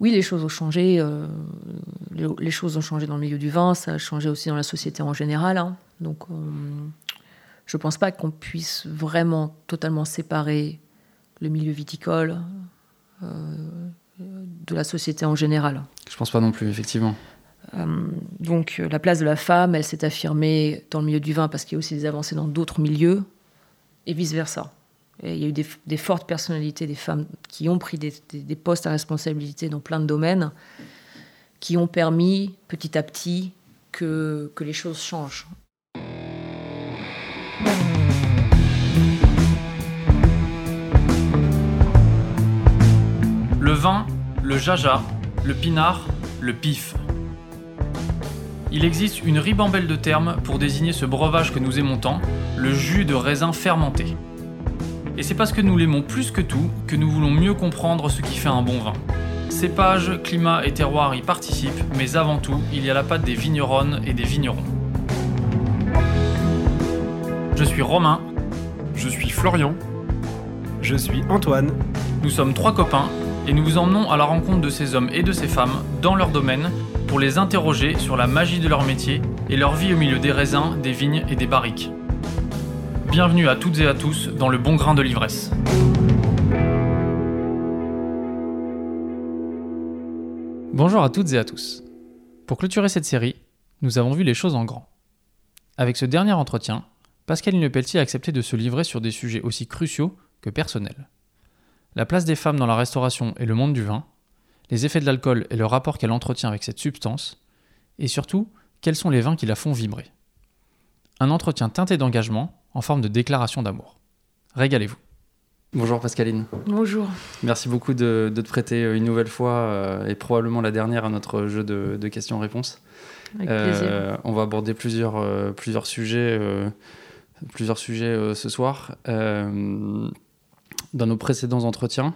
oui, les choses ont changé. euh, les, choses ont changé dans le milieu du vin, ça a changé aussi dans la société en général. hein. Donc, euh, je ne pense pas qu'on puisse vraiment totalement séparer le milieu viticole euh, de la société en général. Je pense pas non plus, effectivement. Donc, la place de la femme, elle s'est affirmée dans le milieu du vin parce qu'il y a aussi des avancées dans d'autres milieux et vice-versa. Il y a eu des, fortes personnalités, des femmes qui ont pris des, postes à responsabilité dans plein de domaines, qui ont permis petit à petit que les choses changent. Le vin, le jaja, le pinard, le pif. Il existe une ribambelle de termes pour désigner ce breuvage que nous aimons tant, le jus de raisin fermenté. Et c'est parce que nous l'aimons plus que tout que nous voulons mieux comprendre ce qui fait un bon vin. Cépage, climat et terroir y participent, mais avant tout, il y a la patte des vigneronnes et des vignerons. Je suis Romain, Je suis Florian. Je suis Antoine. Nous sommes trois copains et nous vous emmenons à la rencontre de ces hommes et de ces femmes dans leur domaine pour les interroger sur la magie de leur métier et leur vie au milieu des raisins, des vignes et des barriques. Bienvenue à toutes et à tous dans le bon grain de l'ivresse. Bonjour à toutes et à tous. Pour clôturer cette série, nous avons vu les choses en grand. Avec ce dernier entretien, Pascaline Pelletier a accepté de se livrer sur des sujets aussi cruciaux que personnels la place des femmes dans la restauration et le monde du vin, les effets de l'alcool et le rapport qu'elle entretient avec cette substance, et surtout, quels sont les vins qui la font vibrer. Un entretien teinté d'engagement en forme de déclaration d'amour. Régalez-vous. Bonjour Pascaline. Bonjour. Merci beaucoup de, de te prêter une nouvelle fois, euh, et probablement la dernière, à notre jeu de, de questions-réponses. Avec plaisir. Euh, on va aborder plusieurs, euh, plusieurs sujets, euh, plusieurs sujets euh, ce soir. Euh, dans nos précédents entretiens,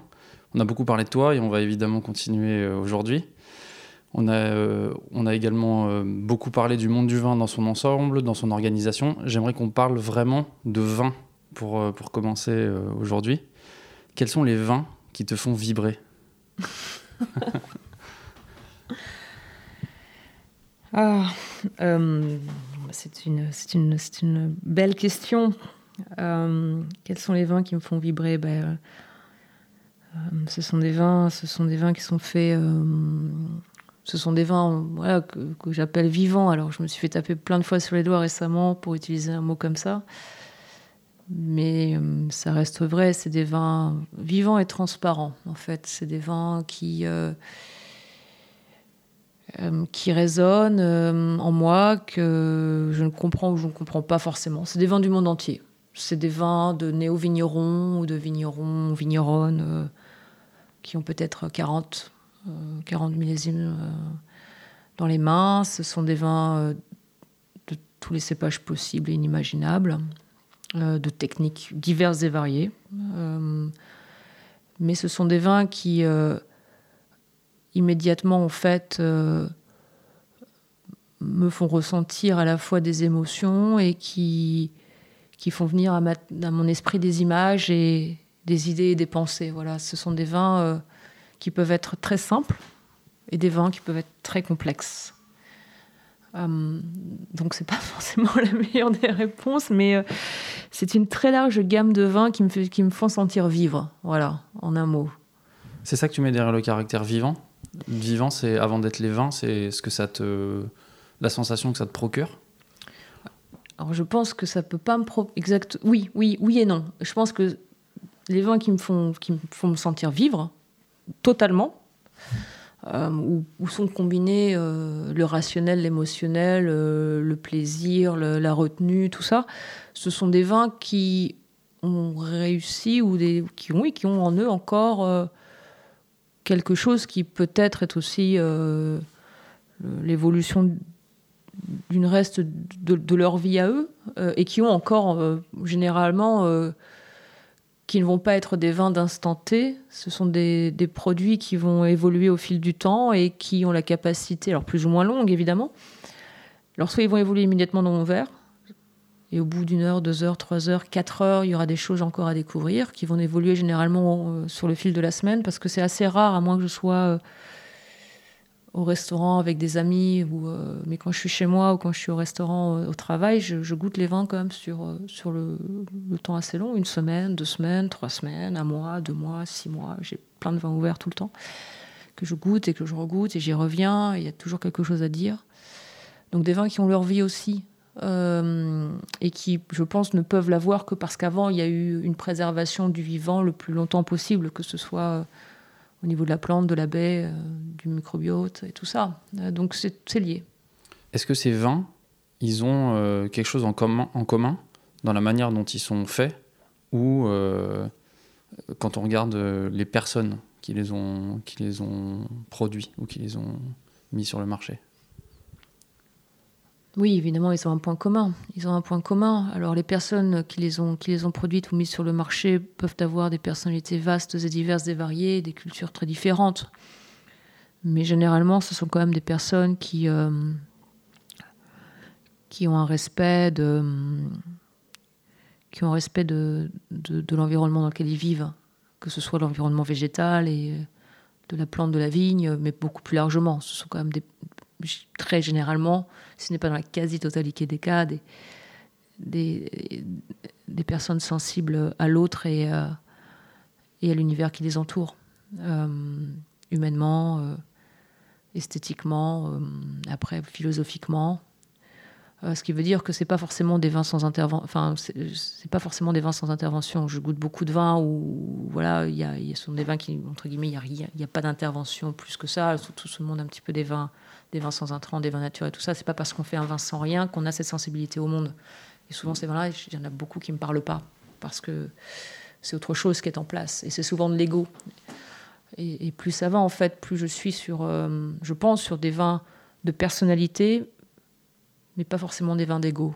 on a beaucoup parlé de toi et on va évidemment continuer euh, aujourd'hui. On a, euh, on a également euh, beaucoup parlé du monde du vin dans son ensemble, dans son organisation. J'aimerais qu'on parle vraiment de vin pour, euh, commencer aujourd'hui. Quels sont les vins qui te font vibrer? Ah, c'est une, belle question. Quels sont les vins qui me font vibrer? Ben, Ce sont des vins, qui sont faits. Ce sont des vins que, j'appelle vivants. Alors, je me suis fait taper plein de fois sur les doigts récemment pour utiliser un mot comme ça. Mais euh, ça reste vrai, c'est des vins vivants et transparents, en fait. C'est des vins qui, euh, euh, qui résonnent en moi, que je ne comprends ou je ne comprends pas forcément. C'est des vins du monde entier. C'est des vins de néo-vignerons ou de vignerons, vigneronnes, qui ont peut-être 40, euh, 40 millésimes euh, dans les mains. Ce sont des vins euh, de tous les cépages possibles et inimaginables, euh, de techniques diverses et variées. Euh, mais ce sont des vins qui, euh, immédiatement, en fait, euh, me font ressentir à la fois des émotions et qui, qui font venir à, à mon esprit des images et des idées et des pensées. Voilà, ce sont des vins euh, qui peuvent être très simples et des vins qui peuvent être très complexes. Euh, donc c'est pas forcément la meilleure des réponses, mais euh, c'est une très large gamme de vins qui me, fait- qui me font sentir vivre. Voilà, en un mot. C'est ça que tu mets derrière le caractère vivant? Vivant, c'est avant d'être les vins, c'est ce que ça te. la sensation que ça te procure? Alors je pense que ça peut pas me pro... exact. Oui, oui, oui et non. Je pense que les vins qui me font qui me font me sentir vivre totalement, euh, où, sont combinés euh, le rationnel, l'émotionnel, euh, le plaisir, la retenue, tout ça, ce sont des vins qui ont réussi ou qui ont oui, qui ont en eux encore quelque chose qui peut-être est aussi l'évolution d'une reste de, leur vie à eux et qui ont encore généralement qui ne vont pas être des vins d'instant T. Ce sont des, produits qui vont évoluer au fil du temps et qui ont la capacité, alors plus ou moins longue évidemment, alors soit ils vont évoluer immédiatement dans mon verre et au bout d'une heure, deux heures, trois heures, quatre heures, il y aura des choses encore à découvrir qui vont évoluer généralement euh, sur le fil de la semaine parce que c'est assez rare, à moins que je sois euh, au restaurant avec des amis, ou, mais quand je suis chez moi ou quand je suis au restaurant au travail, je, goûte les vins quand même sur, sur le, le, temps assez long, une semaine, deux semaines, trois semaines, un mois, deux mois, six mois. J'ai plein de vins ouverts tout le temps que je goûte et que je regoute et j'y reviens. Il y a toujours quelque chose à dire. Donc des vins qui ont leur vie aussi euh, et qui, je pense, ne peuvent l'avoir que parce qu'avant, il y a eu une préservation du vivant le plus longtemps possible, que ce soit euh, au niveau de la plante, de la baie, euh, du microbiote et tout ça. donc c'est lié. Est-ce que ces vins, ils ont quelque chose en commun, en commun dans la manière dont ils sont faits ou quand on regarde les personnes qui les ont, qui les ont produits ou qui les ont mis sur le marché? Oui, évidemment, ils ont un point commun. Ils ont un point commun. Alors, les personnes qui les ont, produites ou mises sur le marché peuvent avoir des personnalités vastes et diverses et variées, des cultures très différentes. Mais généralement, ce sont quand même des personnes qui, euh, ont un respect de l'environnement dans lequel ils vivent, que ce soit l'environnement végétal et de la plante de la vigne, mais beaucoup plus largement. Ce sont quand même des, très généralement, ce n'est pas dans la quasi-totalité des cas, des, des, personnes sensibles à l'autre et, euh, et à l'univers qui les entoure, euh, humainement, euh, esthétiquement, après philosophiquement. ce qui veut dire que c'est pas forcément des vins sans. Enfin, c'est pas forcément des vins sans intervention. Je goûte beaucoup de vins où, voilà, il y, a, y sont des vins qui, entre guillemets, il n'y a, a, pas d'intervention plus que ça. Tout ce monde un petit peu des vins des vins sans intrants, des vins naturels et tout ça. C'est pas parce qu'on fait un vin sans rien qu'on a cette sensibilité au monde. Et souvent, ces vins-là, il y en a beaucoup qui me parlent pas parce que c'est autre chose qui est en place. Et c'est souvent de l'ego. Et, plus ça va, en fait, plus je suis sur, euh, je pense, sur des vins de personnalité, mais pas forcément des vins d'ego,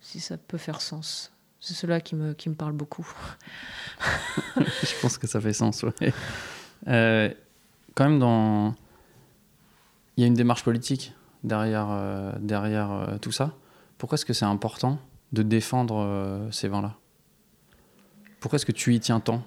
si ça peut faire sens. C'est cela qui me, qui me parle beaucoup. je pense que ça fait sens, oui. Euh, quand même, dans, il y a une démarche politique derrière, euh, derrière euh, tout ça. Pourquoi est-ce que c'est important de défendre euh, ces vins-là? Pourquoi est-ce que tu y tiens tant?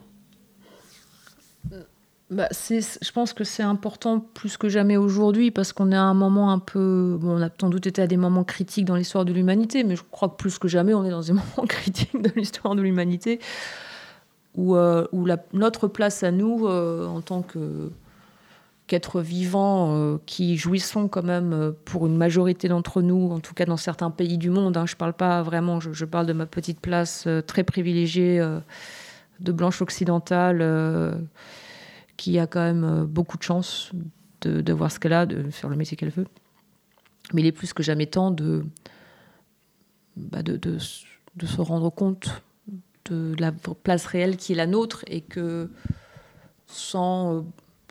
Bah, je pense que c'est important plus que jamais aujourd'hui parce qu'on est à un moment un peu. Bon, on a sans doute été à des moments critiques dans l'histoire de l'humanité, mais je crois que plus que jamais on est dans des moments critiques de l'histoire de l'humanité où, où notre place à nous en tant que qu'être vivants euh, qui jouissons quand même euh, pour une majorité d'entre nous, en tout cas dans certains pays du monde. Hein, je parle pas vraiment, je, parle de ma petite place euh, très privilégiée de blanche occidentale qui a quand même beaucoup de chance de, voir ce qu'elle a, de faire le métier qu'elle veut. Mais il est plus que jamais temps de, bah de, se rendre compte de la place réelle qui est la nôtre et que sans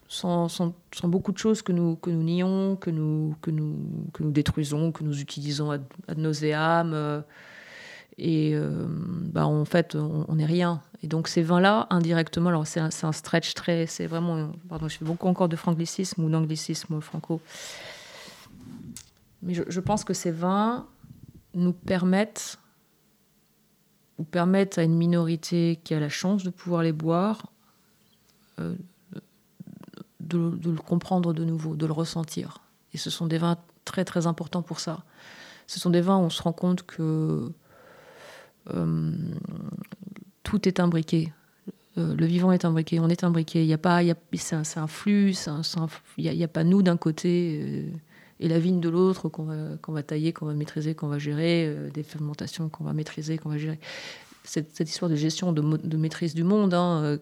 sans, beaucoup de choses que nous, que nous nions, que nous, que, nous, que nous détruisons, que nous utilisons ad, ad nauseam. Euh, et euh, bah, en fait, on n'est rien. Et donc ces vins-là, indirectement, alors c'est un, un, stretch très... C'est vraiment... Pardon, je fais beaucoup encore de franglicisme ou d'anglicisme franco. Mais je, pense que ces vins nous permettent ou permettent à une minorité qui a la chance de pouvoir les boire euh, de, le comprendre de nouveau, de le ressentir. Et ce sont des vins très très importants pour ça. Ce sont des vins où on se rend compte que euh, tout est imbriqué. Euh, le vivant est imbriqué, on est imbriqué. Il y a pas, c'est un, flux, il n'y a, pas nous d'un côté euh, et la vigne de l'autre qu'on va, va tailler, qu'on va maîtriser, qu'on va gérer, des fermentations qu'on va maîtriser, qu'on va gérer. Cette, histoire de gestion, de, maîtrise du monde, hein,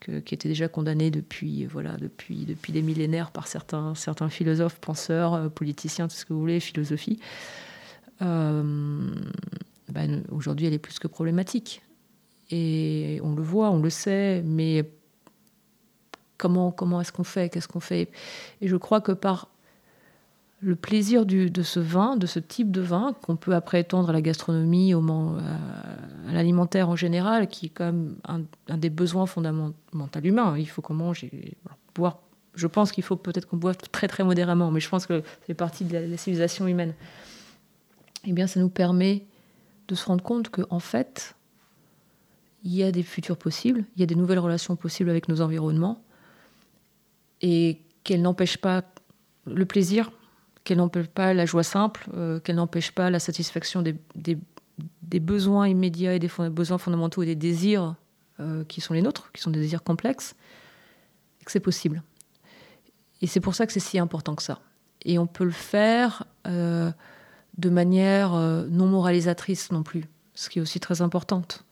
qui était déjà condamné depuis, voilà, depuis, depuis des millénaires par certains, certains philosophes, penseurs, euh, politiciens, tout ce que vous voulez, philosophie. Euh, ben, aujourd'hui, elle est plus que problématique. Et on le voit, on le sait, mais comment, comment est-ce qu'on fait? Qu'est-ce qu'on fait? Et je crois que par le plaisir de ce vin, de ce type de vin, qu'on peut après étendre à la gastronomie, au, à, l'alimentaire en général, qui est quand même un, des besoins fondamentaux humains. Il faut qu'on mange et boire. Je pense qu'il faut peut-être qu'on boive très très modérément, mais je pense que c'est partie de la, civilisation humaine. Eh bien, ça nous permet de se rendre compte qu'en en fait, il y a des futurs possibles, il y a des nouvelles relations possibles avec nos environnements, et qu'elles n'empêchent pas le plaisir, qu'elle n'empêche pas la joie simple, euh, qu'elle n'empêche pas la satisfaction des, des, besoins immédiats et des besoins fondamentaux et des désirs euh, qui sont les nôtres, qui sont des désirs complexes, que c'est possible. Et c'est pour ça que c'est si important que ça. Et on peut le faire euh, de manière non moralisatrice non plus, ce qui est aussi très importante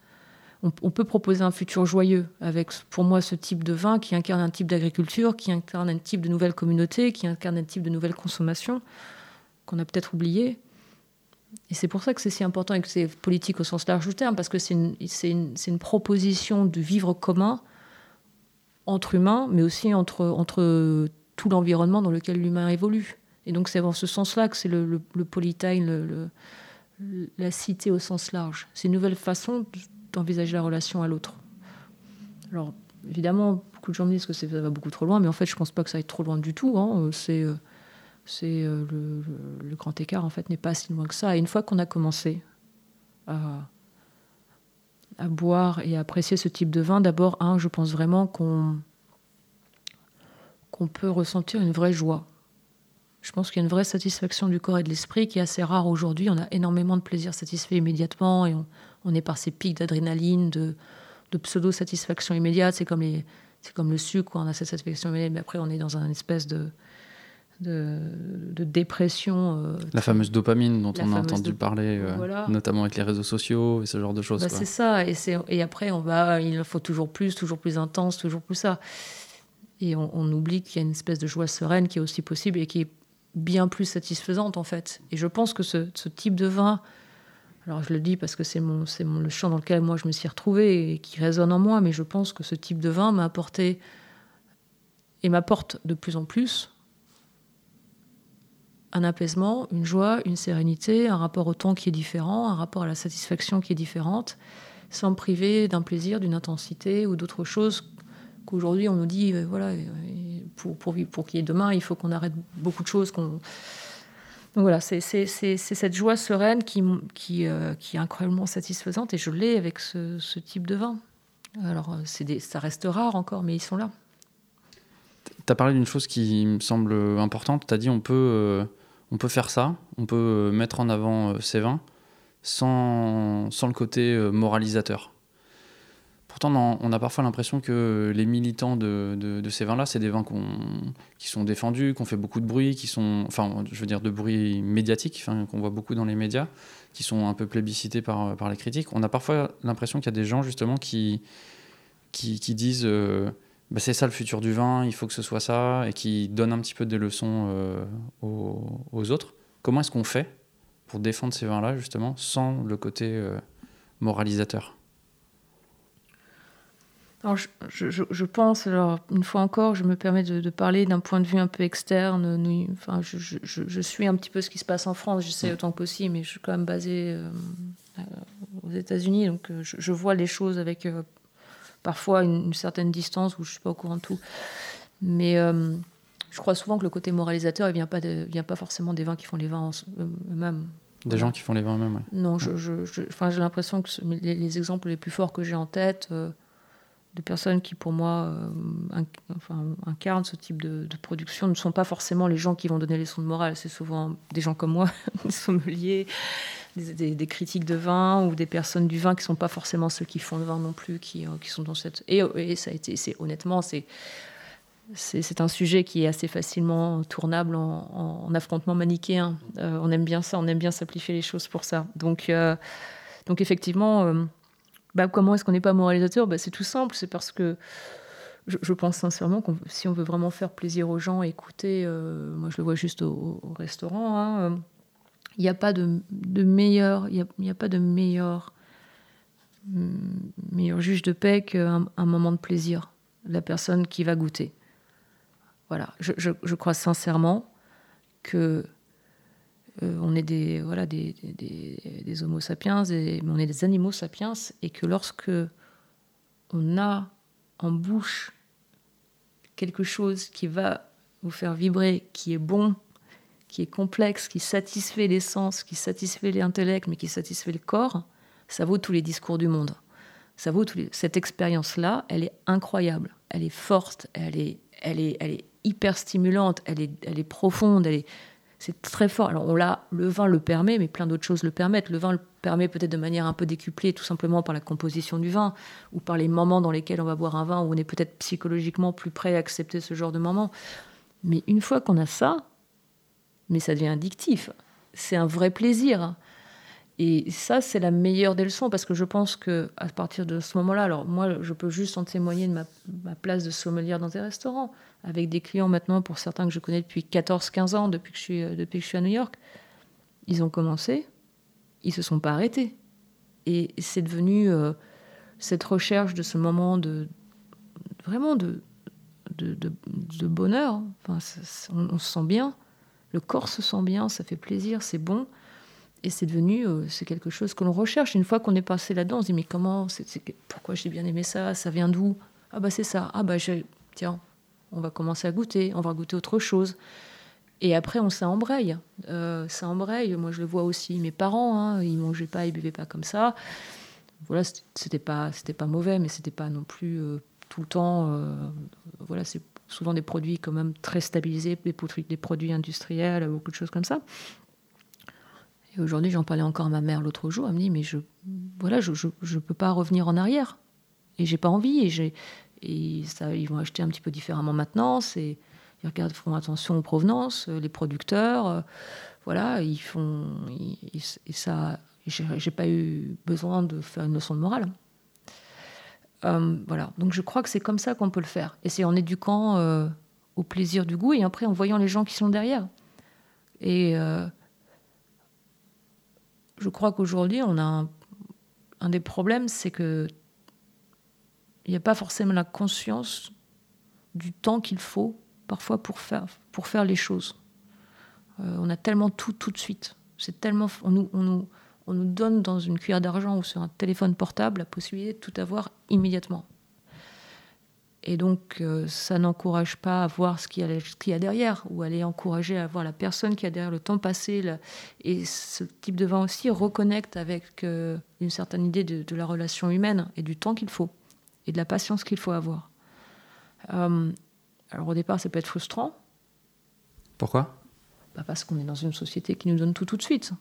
on, peut proposer un futur joyeux avec, pour moi, ce type de vin qui incarne un type d'agriculture, qui incarne un type de nouvelle communauté, qui incarne un type de nouvelle consommation qu'on a peut-être oublié. Et c'est pour ça que c'est si important et que c'est politique au sens large du terme, parce que c'est une, proposition de vivre commun entre humains, mais aussi entre, tout l'environnement dans lequel l'humain évolue. Et donc c'est dans ce sens-là que c'est le, le, le, la cité au sens large. C'est une nouvelle façon d'envisager la relation à l'autre. Alors, évidemment, beaucoup de gens me disent que ça va beaucoup trop loin, mais en fait, je pense pas que ça aille trop loin du tout. Hein. Euh, c'est, euh, euh, le, grand écart, en fait, n'est pas si loin que ça. Et une fois qu'on a commencé à, boire et à apprécier ce type de vin, d'abord, je pense vraiment qu'on, qu'on peut ressentir une vraie joie. Je pense qu'il y a une vraie satisfaction du corps et de l'esprit qui est assez rare aujourd'hui. On a énormément de plaisir satisfait immédiatement et on, on est par ces pics d'adrénaline, de, pseudo-satisfaction immédiate. C'est comme, les, c'est comme le sucre, on a cette satisfaction immédiate, mais après on est dans une espèce de, de, dépression. Euh, la fameuse dopamine dont on a entendu parler, euh, notamment avec les réseaux sociaux et ce genre de choses. Bah, c'est ça, et, et, après on va, il faut toujours plus, toujours plus intense, toujours plus ça. Et on, oublie qu'il y a une espèce de joie sereine qui est aussi possible et qui est bien plus satisfaisante en fait. Et je pense que ce, ce type de vin alors je le dis parce que c'est mon, le champ dans lequel moi je me suis retrouvée et qui résonne en moi, mais je pense que ce type de vin m'a apporté et m'apporte de plus en plus un apaisement, une joie, une sérénité, un rapport au temps qui est différent, un rapport à la satisfaction qui est différente, sans me priver d'un plaisir, d'une intensité ou d'autre chose qu'aujourd'hui on nous dit, euh, voilà, pour, pour, pour qu'il y ait demain, il faut qu'on arrête beaucoup de choses, qu'on donc voilà, c'est cette joie sereine euh, qui, est incroyablement satisfaisante et je l'ai avec ce, type de vin. Alors des, ça reste rare encore, mais ils sont là. Tu as parlé d'une chose qui me semble importante. Tu as dit on peut, euh, on peut faire ça, on peut euh, mettre en avant ces vins sans le côté moralisateur. Pourtant, on a parfois l'impression que les militants de, ces vins-là, c'est des vins qui sont défendus, qui ont fait beaucoup de bruit, qui sont, enfin, je veux dire de bruit médiatique, qu'on voit beaucoup dans les médias, qui sont un peu plébiscités par, les critiques. On a parfois l'impression qu'il y a des gens justement qui, qui, disent euh, bah, c'est ça le futur du vin, il faut que ce soit ça, et qui donnent un petit peu des leçons euh, aux, autres. Comment est-ce qu'on fait pour défendre ces vins-là justement sans le côté euh, moralisateur? Alors, je, pense, alors, une fois encore, je me permets de, parler d'un point de vue un peu externe. enfin, je, suis un petit peu ce qui se passe en France, j'essaie autant que possible, mais je suis quand même basée euh, aux États-Unis, donc euh, je, vois les choses avec euh, parfois une, certaine distance où je ne suis pas au courant de tout. Mais je crois souvent que le côté moralisateur, il ne vient, pas vient pas forcément des vins qui font les vins eux-mêmes. Des gens qui font les vins eux-mêmes, Non, j'ai l'impression que les, les, exemples les plus forts que j'ai en tête de personnes qui, pour moi, euh, incarnent ce type de, production ne sont pas forcément les gens qui vont donner les leçons de morale. C'est souvent des gens comme moi, des sommeliers, des, critiques de vin ou des personnes du vin qui ne sont pas forcément ceux qui font le vin non plus, qui, euh, qui sont dans cette. Et, et ça a été, c'est honnêtement, c'est. C'est un sujet qui est assez facilement tournable en, affrontement manichéen. Euh, on aime bien ça, on aime bien simplifier les choses pour ça. Donc, donc effectivement, bah, comment est-ce qu'on n'est pas moralisateur? Bah, C'est tout simple, c'est parce que je, pense sincèrement que si on veut vraiment faire plaisir aux gens, écouter, euh, moi je le vois juste au, restaurant, hein, euh, il n'y a pas de, meilleur, il n'y a, pas de meilleur, meilleur juge de paix qu'un un moment de plaisir, la personne qui va goûter. Voilà, je crois sincèrement que euh, on est des, voilà, des, des, homo sapiens, mais on est des animaux sapiens, et que lorsque on a en bouche quelque chose qui va vous faire vibrer, qui est bon, qui est complexe, qui satisfait les sens, qui satisfait l'intellect, mais qui satisfait le corps, ça vaut tous les discours du monde. Ça vaut Cette expérience-là, elle est incroyable, elle est forte, elle est, elle est, elle est hyper stimulante, elle est, elle est profonde, elle est, c'est très fort. Alors on l'a, le vin le permet, mais plein d'autres choses le permettent. Le vin le permet peut-être de manière un peu décuplée, tout simplement par la composition du vin ou par les moments dans lesquels on va boire un vin où on est peut-être psychologiquement plus prêt à accepter ce genre de moment. Mais une fois qu'on a ça, mais ça devient addictif. C'est un vrai plaisir. Et ça, c'est la meilleure des leçons parce que je pense que à partir de ce moment-là, alors moi, je peux juste en témoigner de ma, place de sommelière dans des restaurants avec des clients maintenant, pour certains que je connais depuis 14-15 ans, depuis que, je suis, euh, depuis que je suis à New York, ils ont commencé, ils se sont pas arrêtés. Et c'est devenu euh, cette recherche de ce moment de vraiment de, de, bonheur. Enfin, on, se sent bien, le corps se sent bien, ça fait plaisir, c'est bon. Et c'est devenu, euh, c'est quelque chose que l'on recherche. Une fois qu'on est passé là-dedans, on se dit mais comment, pourquoi j'ai bien aimé ça, ça vient d'où? Ah bah c'est ça. Ah bah tiens, on va commencer à goûter, on va goûter autre chose. Et après, on s'embraye. Euh, ça embraye. Moi, je le vois aussi. Mes parents, hein, ils mangeaient pas, ils buvaient pas comme ça. Voilà, c'était pas, pas mauvais, mais c'était pas non plus euh, tout le temps. Euh, voilà, c'est souvent des produits quand même très stabilisés, des produits industriels, beaucoup de choses comme ça. Aujourd'hui, j'en parlais encore à ma mère l'autre jour. Elle me dit, mais je, voilà, je, je, je peux pas revenir en arrière. Et j'ai pas envie. Et et ça, ils vont acheter un petit peu différemment maintenant. C'est, ils regardent, font attention aux provenances, euh, les producteurs. Euh, voilà, ils font. et ça, j'ai pas eu besoin de faire une leçon de morale. Euh, voilà, donc je crois que c'est comme ça qu'on peut le faire. Et c'est en éduquant au plaisir du goût et après en voyant les gens qui sont derrière. Et je crois qu'aujourd'hui, on a un, des problèmes, c'est que il n'y a pas forcément la conscience du temps qu'il faut parfois pour faire, pour faire les choses. Euh, on a tellement tout tout de suite. C'est tellement, on nous, on, nous, on nous donne dans une cuillère d'argent ou sur un téléphone portable la possibilité de tout avoir immédiatement. Et donc, euh, ça n'encourage pas à voir ce qu'il y, y, a derrière, ou aller encourager à voir la personne qui a derrière le temps passé. Et ce type de vin aussi reconnecte avec euh, une certaine idée de, de, la relation humaine et du temps qu'il faut et de la patience qu'il faut avoir. Euh, alors au départ, ça peut être frustrant. Pourquoi? Bah Parce qu'on est dans une société qui nous donne tout tout de suite.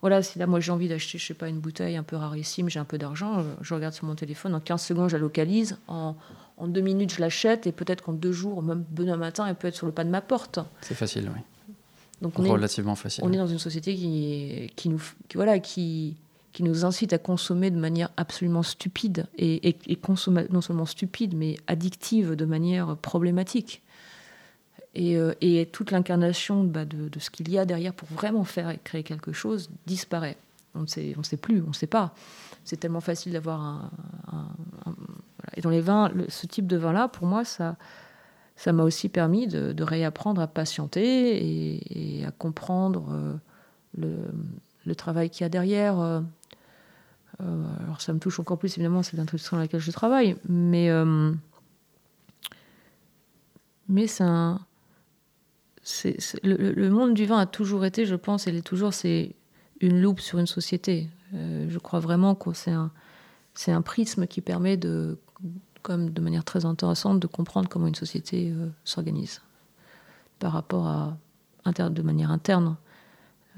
Voilà, si là, moi j'ai envie d'acheter, je sais pas, une bouteille un peu rarissime, j'ai un peu d'argent, je regarde sur mon téléphone, en 15 secondes, je la localise, en, en deux minutes, je l'achète, et peut-être qu'en deux jours, même demain matin, elle peut être sur le pas de ma porte. C'est facile, oui. Donc on Relativement est, facile. On est dans une société qui, qui nous, qui, voilà, qui, qui nous incite à consommer de manière absolument stupide et, et, et non seulement stupide, mais addictive de manière problématique. Et, euh, et toute l'incarnation bah, de, de, ce qu'il y a derrière pour vraiment faire créer quelque chose disparaît. On ne sait, on sait plus, on ne sait pas. C'est tellement facile d'avoir un, un, un voilà. Et dans les vins, ce type de vin-là, pour moi, ça, ça m'a aussi permis de, réapprendre à patienter et, à comprendre euh, le, travail qu'il y a derrière. Euh, euh, alors ça me touche encore plus, évidemment, c'est l'industrie dans laquelle je travaille, mais, mais c'est un. c'est le, monde du vin a toujours été, je pense, et est toujours, c'est une loupe sur une société. Je crois vraiment que c'est un, c'est un prisme qui permet de, comme de manière très intéressante, de comprendre comment une société euh, s'organise par rapport à de manière interne,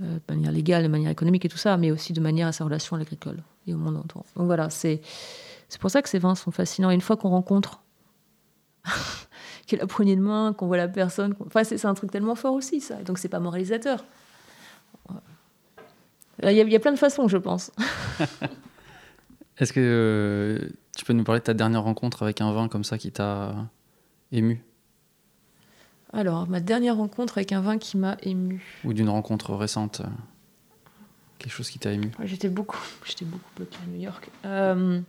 euh, de manière légale, de manière économique et tout ça, mais aussi de manière à sa relation à l'agricole et au monde entourant. Donc voilà, c'est c'est pour ça que ces vins sont fascinants. Et une fois qu'on rencontre, qu'il a la poignée de main, qu'on voit la personne, enfin c'est un truc tellement fort aussi ça. Et donc c'est pas moralisateur. Il y, a, il y, a plein de façons, je pense. Est-ce que euh, tu peux nous parler de ta dernière rencontre avec un vin comme ça qui t'a ému? Alors, ma dernière rencontre avec un vin qui m'a ému. Ou d'une rencontre récente euh, quelque chose qui t'a ému? J'étais beaucoup, j'étais beaucoup bloquée à New York. Euh,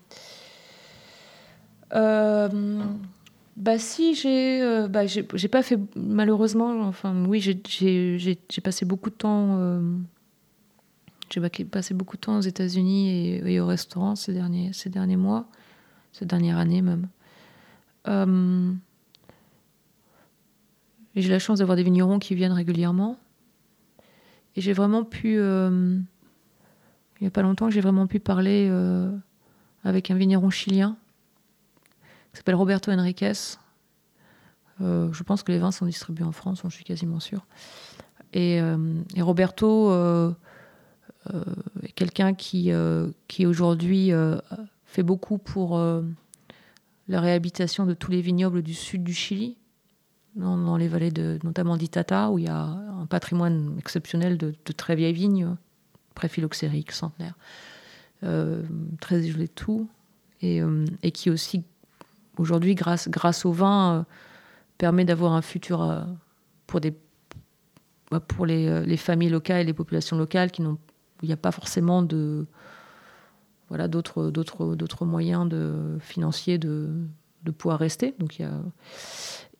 euh, bah si, j'ai, bah j'ai, pas fait malheureusement. Enfin oui, j'ai, passé beaucoup de temps. Euh, j'ai passé beaucoup de temps aux États-Unis et, et, au restaurant ces derniers, ces derniers mois, cette dernière année même. Euh, j'ai la chance d'avoir des vignerons qui viennent régulièrement. Et j'ai vraiment pu il n'y a pas longtemps, j'ai vraiment pu parler euh, avec un vigneron chilien qui s'appelle Roberto Enriquez, je pense que les vins sont distribués en France, j'en suis quasiment sûre. Et, et Roberto est quelqu'un qui, qui aujourd'hui fait beaucoup pour la réhabilitation de tous les vignobles du sud du Chili, dans, les vallées de, notamment d'Itata, où il y a un patrimoine exceptionnel de, très vieilles vignes, pré-phylloxériques, centenaires, euh, très isolées de tout, et, euh, et qui aussi, aujourd'hui, grâce, au vin, euh, permet d'avoir un futur pour, des, bah, pour les, les, familles locales et les populations locales qui n'ont, il n'y a pas forcément de voilà, d'autres, d'autres, d'autres moyens de, financiers de, de pouvoir rester. Donc, il y a...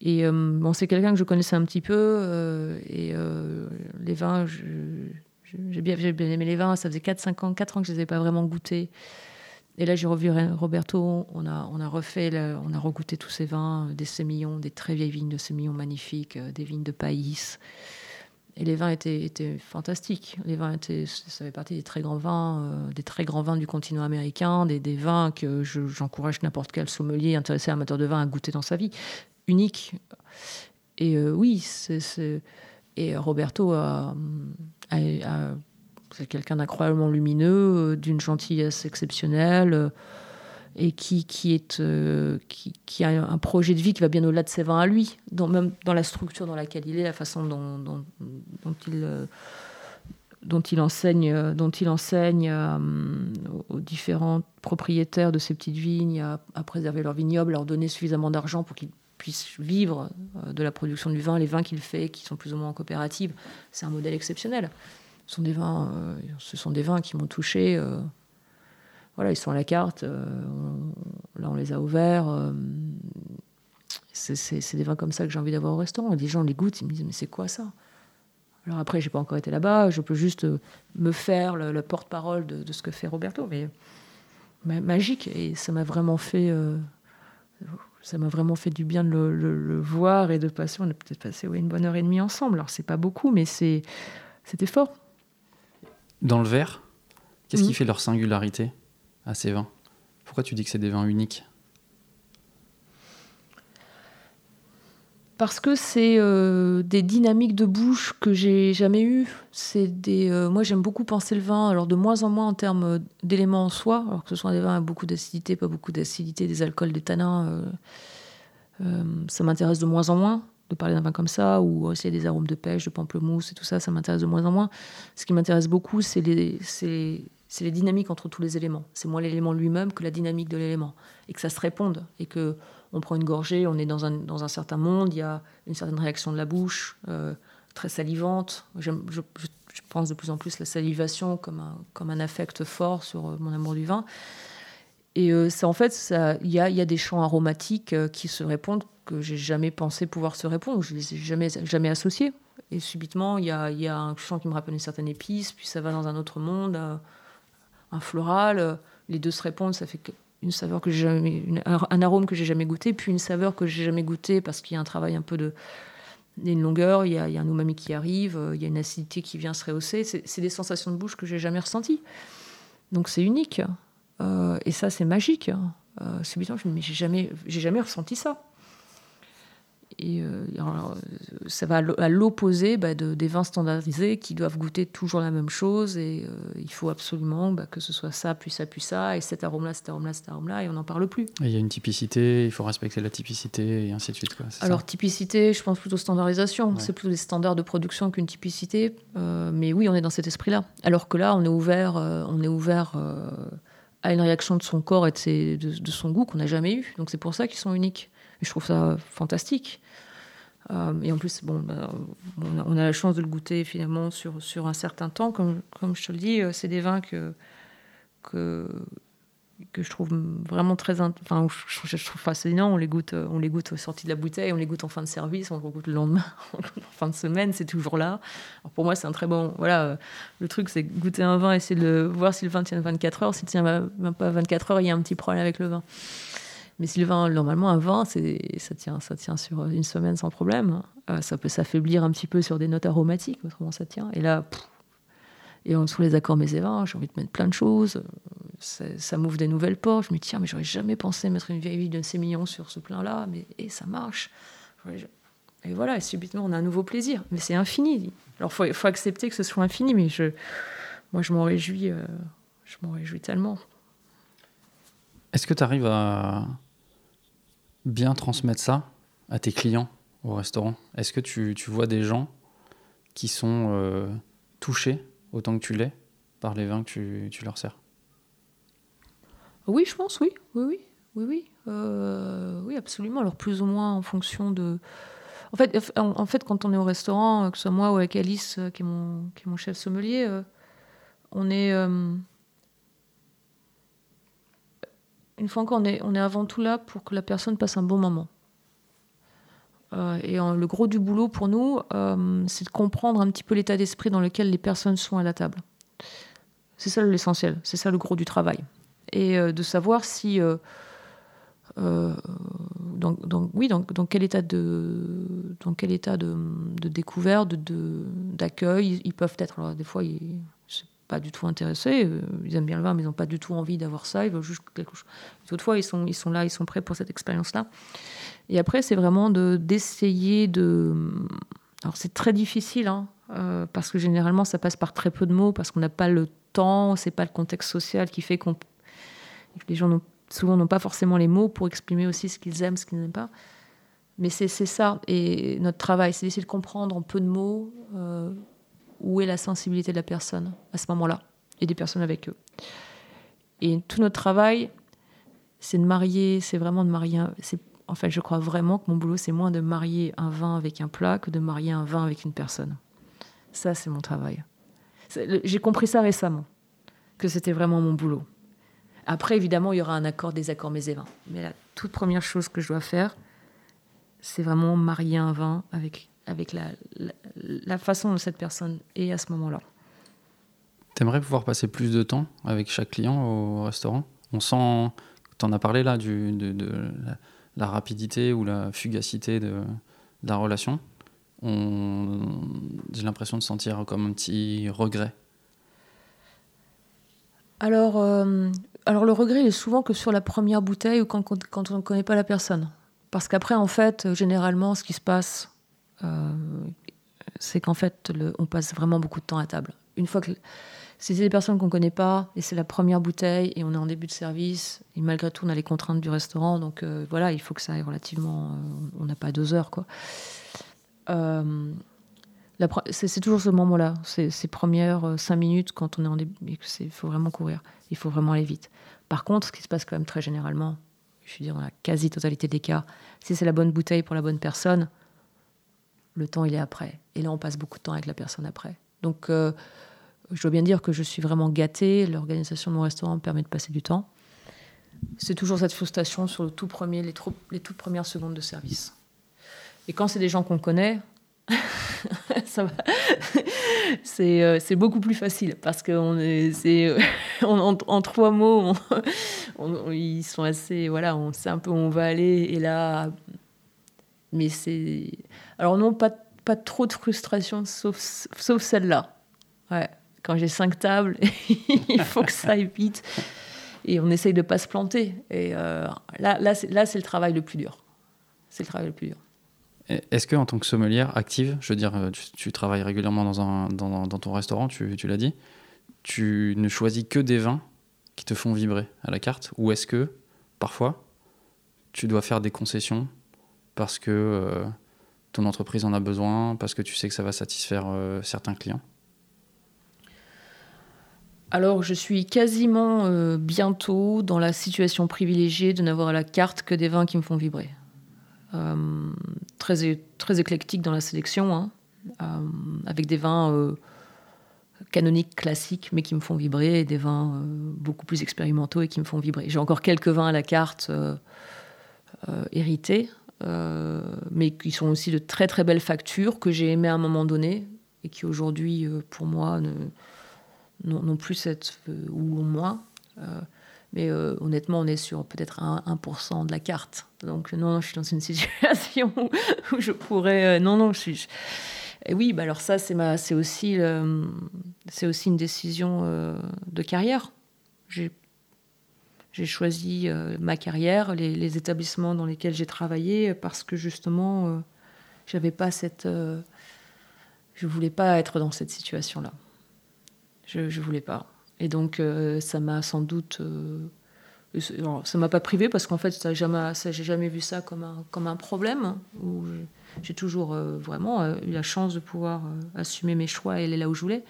Et euh, bon, c'est quelqu'un que je connaissais un petit peu. Euh, et euh, les vins, j'ai bien, bien, aimé les vins. Ça faisait 4-5 ans, 4 ans que je ne les avais pas vraiment goûtés. Et là, j'ai revu Roberto. On a, on a refait, on a regoûté tous ces vins, des sémillons, des très vieilles vignes de sémillons magnifiques, des vignes de Païs. Et les vins étaient, fantastiques. Les vins étaient, ça fait partie des très grands vins, euh, des très grands vins du continent américain, des, vins que j'encourage n'importe quel sommelier intéressé amateur de vin à goûter dans sa vie, unique. Et euh, oui, c'est, et Roberto a, c'est quelqu'un d'incroyablement lumineux, d'une gentillesse exceptionnelle et euh, qui, a un projet de vie qui va bien au-delà de ses vins à lui, même dans la structure dans laquelle il est, la façon dont, il, euh, dont il enseigne, enseigne euh, aux différents propriétaires de ces petites vignes à, à préserver leurs vignobles, leur donner suffisamment d'argent pour qu'ils puissent vivre de la production du vin, les vins qu'il fait, qui sont plus ou moins en coopérative. C'est un modèle exceptionnel. Ce sont des vins qui m'ont touché voilà, ils sont à la carte. Euh, là, on les a ouverts. Euh, c'est des vins comme ça que j'ai envie d'avoir au restaurant. Les gens les goûtent, ils me disent mais c'est quoi ça? Alors après, j'ai pas encore été là-bas. Je peux juste euh, me faire le, porte-parole de, ce que fait Roberto, mais, magique. Et ça m'a vraiment fait. ça m'a vraiment fait du bien de le, voir et de passer. On a peut-être passé une bonne heure et demie ensemble. Alors c'est pas beaucoup, mais c'était fort. Dans le verre, qu'est-ce qui mmh. fait leur singularité? À ces vins Pourquoi tu dis que c'est des vins uniques? Parce que c'est euh, des dynamiques de bouche que j'ai jamais eues. C'est des, euh, moi, j'aime beaucoup penser le vin, alors de moins en moins en termes d'éléments en soi, alors que ce soit des vins avec beaucoup d'acidité, pas beaucoup d'acidité, des alcools, des tanins. Euh, ça m'intéresse de moins en moins de parler d'un vin comme ça, ou aussi des arômes de pêche, de pamplemousse et tout ça, ça m'intéresse de moins en moins. Ce qui m'intéresse beaucoup, c'est les, c'est les dynamiques entre tous les éléments. C'est moins l'élément lui-même que la dynamique de l'élément. Et que ça se réponde. Et que on prend une gorgée, on est dans un, dans un certain monde, il y a une certaine réaction de la bouche, euh, très salivante. Je, pense de plus en plus la salivation comme un, comme un affect fort sur euh, mon amour du vin. Et euh, en fait, il y a, y a, des champs aromatiques qui se répondent que j'ai jamais pensé pouvoir se répondre, je les ai jamais, jamais associés. Et subitement, il y a, y a, un champ qui me rappelle une certaine épice, puis ça va dans un autre monde un floral. Euh, les deux se répondent, ça fait une saveur que j'ai jamais, un arôme que j'ai jamais goûté, puis une saveur que j'ai jamais goûté parce qu'il y a un travail un peu de, il y a une longueur, il y a, il y a un umami qui arrive, euh, il y a une acidité qui vient se rehausser. C'est des sensations de bouche que j'ai jamais ressenties. Donc c'est unique. Euh, et ça, c'est magique. Euh, subitement, je me dis, mais j'ai jamais, j'ai jamais ressenti ça. Et euh, ça va à l'opposé bah, de, des vins standardisés qui doivent goûter toujours la même chose. Et euh, il faut absolument bah, que ce soit ça, puis ça, puis ça, et cet arôme-là, cet arôme-là, cet arôme-là, et on n'en parle plus. Il y a une typicité, il faut respecter la typicité, et ainsi de suite. Quoi, Alors, typicité, je pense plutôt standardisation. C'est plutôt des standards de production qu'une typicité. Euh, mais oui, on est dans cet esprit-là. Alors que là, on est ouvert, on est ouvert à une réaction de son corps et de, de son goût qu'on n'a jamais eu. Donc, c'est pour ça qu'ils sont uniques. Je trouve ça fantastique. Euh, et en plus, bon, bah, on, a, la chance de le goûter finalement sur, sur un certain temps. Comme, comme je te le dis, euh, c'est des vins que, que, que je trouve vraiment très. Enfin, je, trouve fascinant. On les goûte, on les goûte sortie de la bouteille, on les goûte en fin de service, on les goûte le lendemain, en fin de semaine, c'est toujours là. Alors pour moi, c'est un très bon. Voilà, euh, le truc, c'est goûter un vin, essayer de voir si le vin tient 24 heures. S'il tient même pas 24 heures, il y a un petit problème avec le vin. Mais vin, normalement, un vin, ça tient, ça tient sur une semaine sans problème. Euh, ça peut s'affaiblir un petit peu sur des notes aromatiques, autrement ça tient. Et là, et en dessous les accords mes vins, j'ai envie de mettre plein de choses. Ça, m'ouvre des nouvelles portes. Je me dis, tiens, mais j'aurais jamais pensé mettre une vieille vie de sémillon sur ce plein-là. Mais et ça marche. Et voilà, et subitement, on a un nouveau plaisir. Mais c'est infini. Alors, il faut, faut, accepter que ce soit infini, mais je, moi, je m'en réjouis, euh, je m'en réjouis tellement. Est-ce que tu arrives à bien transmettre ça à tes clients au restaurant? Est-ce que tu, vois des gens qui sont euh, touchés autant que tu l'es par les vins que tu, leur sers? Oui, je pense, oui. Oui, oui. Oui, oui. Euh, oui, absolument. Alors, plus ou moins en fonction de. En fait, quand on est au restaurant, que ce soit moi ou avec Alice, qui est mon, chef sommelier, euh, on est. Euh, une fois encore, on est, on est avant tout là pour que la personne passe un bon moment. Euh, et le gros du boulot pour nous, euh, c'est de comprendre un petit peu l'état d'esprit dans lequel les personnes sont à la table. C'est ça l'essentiel, c'est ça le gros du travail. Et de savoir si. dans, oui, dans, quel état de, dans quel état de, découverte, d'accueil, ils peuvent être. Alors, des fois, ils, pas du tout intéressés. Euh, ils aiment bien le vin, mais ils n'ont pas du tout envie d'avoir ça. Ils veulent juste quelque chose. Toutefois, ils sont, ils sont là, ils sont prêts pour cette expérience-là. Et après, c'est vraiment de, d'essayer de. Alors, c'est très difficile, hein, euh, parce que généralement, ça passe par très peu de mots, parce qu'on n'a pas le temps, c'est pas le contexte social qui fait qu'on. Les gens souvent n'ont pas forcément les mots pour exprimer aussi ce qu'ils aiment, ce qu'ils n'aiment pas. Mais c'est ça. Et notre travail, c'est d'essayer de comprendre en peu de mots. Euh, où est la sensibilité de la personne à ce moment-là et des personnes avec eux. Et tout notre travail, c'est de marier, c'est vraiment de marier. En fait, je crois vraiment que mon boulot, c'est moins de marier un vin avec un plat que de marier un vin avec une personne. Ça, c'est mon travail. j'ai compris ça récemment, que c'était vraiment mon boulot. Après, évidemment, il y aura un accord, des accords, mes et vins. Mais la toute première chose que je dois faire, c'est vraiment marier un vin avec avec la, la, façon dont cette personne est à ce moment-là. T'aimerais pouvoir passer plus de temps avec chaque client au restaurant? On sent, tu en as parlé là, du, de, de la, rapidité ou la fugacité de, la relation. J'ai l'impression de sentir comme un petit regret. Alors, euh, alors le regret, il est souvent que sur la première bouteille ou quand, quand on ne connaît pas la personne. Parce qu'après, en fait, généralement, ce qui se passe, c'est qu'en fait, on passe vraiment beaucoup de temps à table. Une fois que c'est des personnes qu'on connaît pas et c'est la première bouteille et on est en début de service et malgré tout on a les contraintes du restaurant donc euh, voilà il faut que ça aille relativement euh, on n'a pas deux heures quoi. C'est toujours ce moment là ces, ces premières cinq minutes quand on est en début il faut vraiment courir. Il faut vraiment aller vite. Par contre ce qui se passe quand même très généralement je veux dire dans la quasi totalité des cas si c'est la bonne bouteille pour la bonne personne le temps, il est après. Et là, on passe beaucoup de temps avec la personne après. Donc, euh, je dois bien dire que je suis vraiment gâtée. L'organisation de mon restaurant me permet de passer du temps. C'est toujours cette frustration sur le tout premier, les, toutes premières secondes de service. Et quand c'est des gens qu'on connaît, ça va. Euh, c'est, beaucoup plus facile parce qu'on est, c'est, en, en, trois mots, ils sont assez, voilà, on sait un peu où on va aller. Et là, mais c'est. Alors, non, pas, trop de frustration, sauf, celle-là. Ouais. Quand j'ai cinq tables, il faut que ça aille vite. Et on essaye de ne pas se planter. Et euh, là, c'est, le travail le plus dur. C'est le travail le plus dur. Est-ce que en tant que sommelière active, je veux dire, euh, tu, travailles régulièrement dans, ton restaurant, tu, tu, l'as dit, tu ne choisis que des vins qui te font vibrer à la carte? Ou est-ce que, parfois, tu dois faire des concessions parce que euh, ton entreprise en a besoin, parce que tu sais que ça va satisfaire euh, certains clients? Alors, je suis quasiment euh, bientôt dans la situation privilégiée de n'avoir à la carte que des vins qui me font vibrer. très, très éclectique dans la sélection, hein. avec des vins canoniques, classiques, mais qui me font vibrer, des vins beaucoup plus expérimentaux et qui me font vibrer. J'ai encore quelques vins à la carte hérités, euh, mais qui sont aussi de très très belles factures que j'ai aimées à un moment donné et qui aujourd'hui, euh, pour moi, n'ont plus cette. Euh, ou moins. mais honnêtement, on est sur peut-être 1%, de la carte. Donc, non, je suis dans une situation où, je pourrais. non, non, je suis. Oui, bah alors ça, c'est aussi, c'est aussi une décision de carrière. J'ai j'ai choisi euh, ma carrière, les, établissements dans lesquels j'ai travaillé, parce que justement, euh, j'avais pas cette. Euh, je voulais pas être dans cette situation-là. Je, je voulais pas. Et donc, euh, ça m'a sans doute. Euh, ça m'a pas privé parce qu'en fait, ça, jamais, jamais vu ça comme un, problème. Où j'ai toujours vraiment eu la chance de pouvoir assumer mes choix et aller là où je voulais.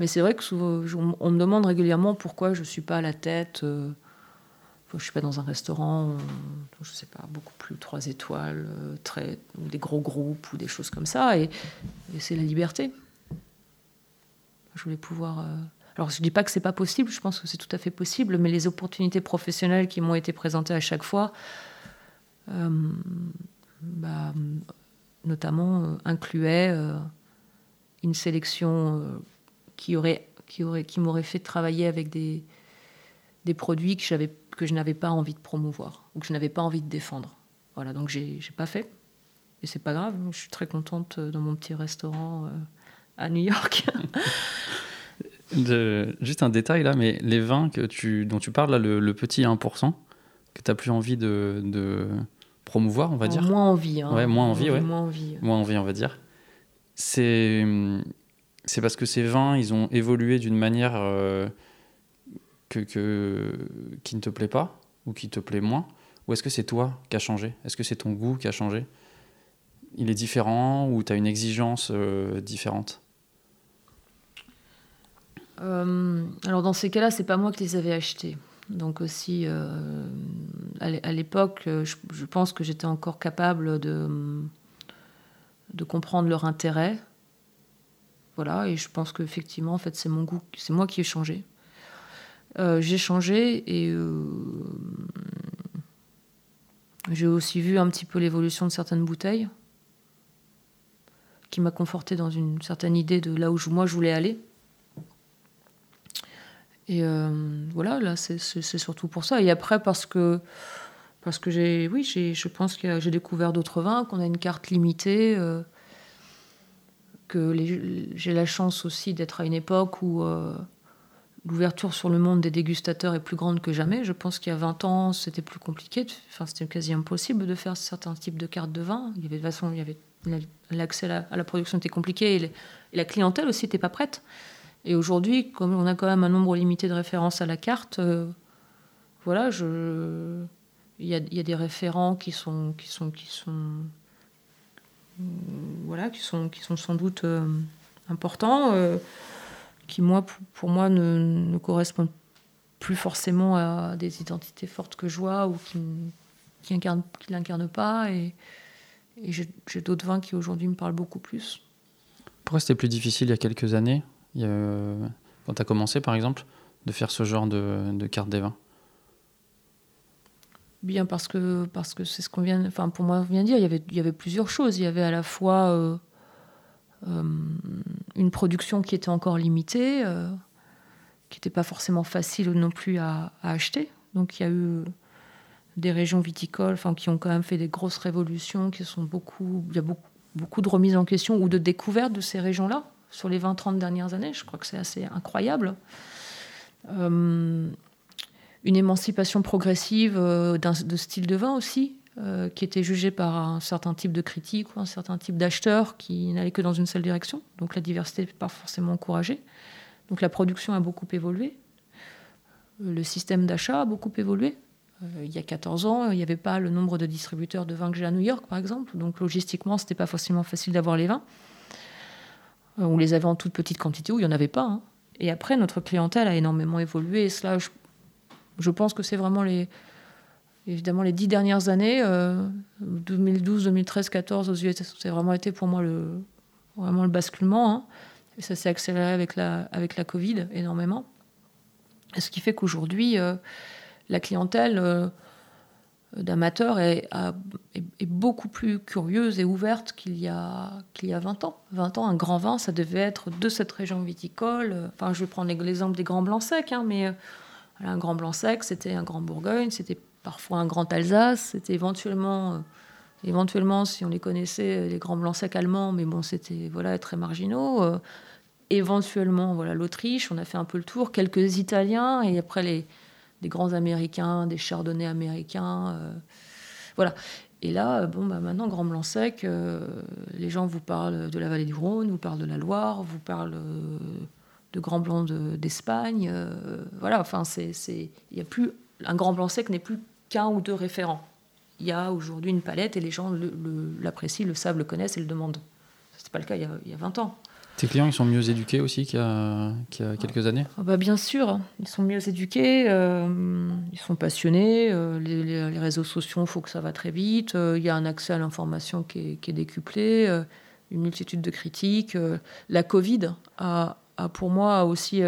Mais c'est vrai que on me demande régulièrement pourquoi je suis pas à la tête je suis pas dans un restaurant, je sais pas, beaucoup plus trois étoiles, euh, très, des gros groupes ou des choses comme ça. Et, c'est la liberté. Je voulais pouvoir. Euh, alors, je dis pas que c'est pas possible. Je pense que c'est tout à fait possible, mais les opportunités professionnelles qui m'ont été présentées à chaque fois, euh, bah, notamment, incluaient une sélection qui aurait, qui aurait, qui m'aurait fait travailler avec des des produits que j'avais que je n'avais pas envie de promouvoir ou que je n'avais pas envie de défendre. Voilà, donc j'ai pas fait. Et c'est pas grave, je suis très contente euh, dans mon petit restaurant euh, à New York. de, juste un détail là, mais les vins que tu, dont tu parles, là, le, petit 1%, que tu n'as plus envie de, de, promouvoir, on va dire. Moins envie. Hein. Ouais, moins envie, ouais. Moins envie. Moins envie, on va dire. C'est c'est parce que ces vins, ils ont évolué d'une manière euh, qui ne te plaît pas ou qui te plaît moins Ou est-ce que c'est toi qui a changé? Est-ce que c'est ton goût qui a changé? Il est différent ou tu as une exigence euh, différente? Euh, Alors dans ces cas-là, c'est pas moi qui les avais achetés. Donc aussi, euh, à l'époque, je, pense que j'étais encore capable de, de comprendre leur intérêt. Voilà, et je pense qu'effectivement, en fait, c'est mon goût, c'est moi qui ai changé. Euh, j'ai changé et euh, j'ai aussi vu un petit peu l'évolution de certaines bouteilles qui m'a conforté dans une certaine idée de là où moi je voulais aller. Et euh, voilà, là, c'est surtout pour ça. Et après, parce que, parce que j'ai, oui, je pense que j'ai découvert d'autres vins, qu'on a une carte limitée, que j'ai la chance aussi d'être à une époque où l'ouverture sur le monde des dégustateurs est plus grande que jamais. Je pense qu'il y a 20 ans, c'était plus compliqué. Enfin, c'était quasi impossible de faire certains types de cartes de vin. Il y avait de façon, il y avait l'accès à, la production était compliqué et, la clientèle aussi n'était pas prête. Et aujourd'hui, comme on a quand même un nombre limité de références à la carte, euh, voilà, je, il y, a, il y, a, des référents qui sont, qui sont, qui sont, voilà, qui sont, qui sont sans doute euh, importants. Euh, qui, moi, pour, moi, ne, ne, correspondent plus forcément à des identités fortes que je vois ou qui qui ne l'incarnent pas. Et, et j'ai d'autres vins qui aujourd'hui me parlent beaucoup plus. Pourquoi c'était plus difficile il y a quelques années, quand tu as commencé par exemple, de faire ce genre de, de carte des vins? Bien parce que parce que c'est ce qu'on vient, enfin pour moi on vient de dire, il y avait il y avait plusieurs choses. Il y avait à la fois euh, une production qui était encore limitée, euh, qui n'était pas forcément facile non plus à, acheter. Donc il y a eu des régions viticoles qui ont quand même fait des grosses révolutions, qui sont beaucoup, il y a beaucoup, beaucoup de remises en question ou de découvertes de ces régions-là sur les 20-30 dernières années. Je crois que c'est assez incroyable. Euh, une émancipation progressive de style de vin aussi, euh, qui était jugé par un certain type de critique ou un certain type d'acheteurs qui n'allaient que dans une seule direction. Donc la diversité n'est pas forcément encouragée. Donc la production a beaucoup évolué. Euh, le système d'achat a beaucoup évolué. Euh, il y a 14 ans, il n'y avait pas le nombre de distributeurs de vins que j'ai à New York, par exemple. Donc logistiquement, ce n'était pas forcément facile d'avoir les vins. on les avait en toute petite quantité ou il n'y en avait pas. Hein. Et après, notre clientèle a énormément évolué. Et cela, je pense que c'est vraiment les, évidemment, les dix dernières années, 2012, 2013, 2014 aux US, c'est vraiment été pour moi le, vraiment le basculement. Hein. Ça s'est accéléré avec la, avec la Covid énormément. ce qui fait qu'aujourd'hui, euh, la clientèle euh, d'amateurs est, beaucoup plus curieuse et ouverte qu'il y, a, y a 20 ans. 20 ans, un grand vin, ça devait être de cette région viticole. Enfin, je vais prendre l'exemple des grands blancs secs, hein, mais euh, un grand blanc sec, c'était un grand Bourgogne, c'était parfois un grand Alsace. C'était éventuellement, euh, éventuellement, si on les connaissait, euh, les grands blancs secs allemands, mais bon, c'était voilà, très marginaux. Euh, éventuellement, voilà, l'Autriche, on a fait un peu le tour, quelques Italiens, et après les, des grands Américains, des Chardonnays américains. voilà. Et là, bon, bah, maintenant, Grand Blanc Sec, les gens vous parlent de la vallée du Rhône, vous parlent de la Loire, vous parlent de Grand Blanc d'Espagne. voilà, enfin, c'est, il y a plus un Grand Blanc Sec n'est plus qu'un ou deux référents. Il y a aujourd'hui une palette et les gens l'apprécient, le, savent, le connaissent et le demandent. Ce n'était pas le cas il y, a, il y, a, 20 ans. Tes clients, ils sont mieux éduqués aussi qu'il y a, quelques années? Ah bah Bien sûr, ils sont mieux éduqués, euh, ils sont passionnés, euh, les, réseaux sociaux, il faut que ça va très vite, euh, il y a un accès à l'information qui, est, décuplé, une multitude de critiques. la Covid a, a, pour moi aussi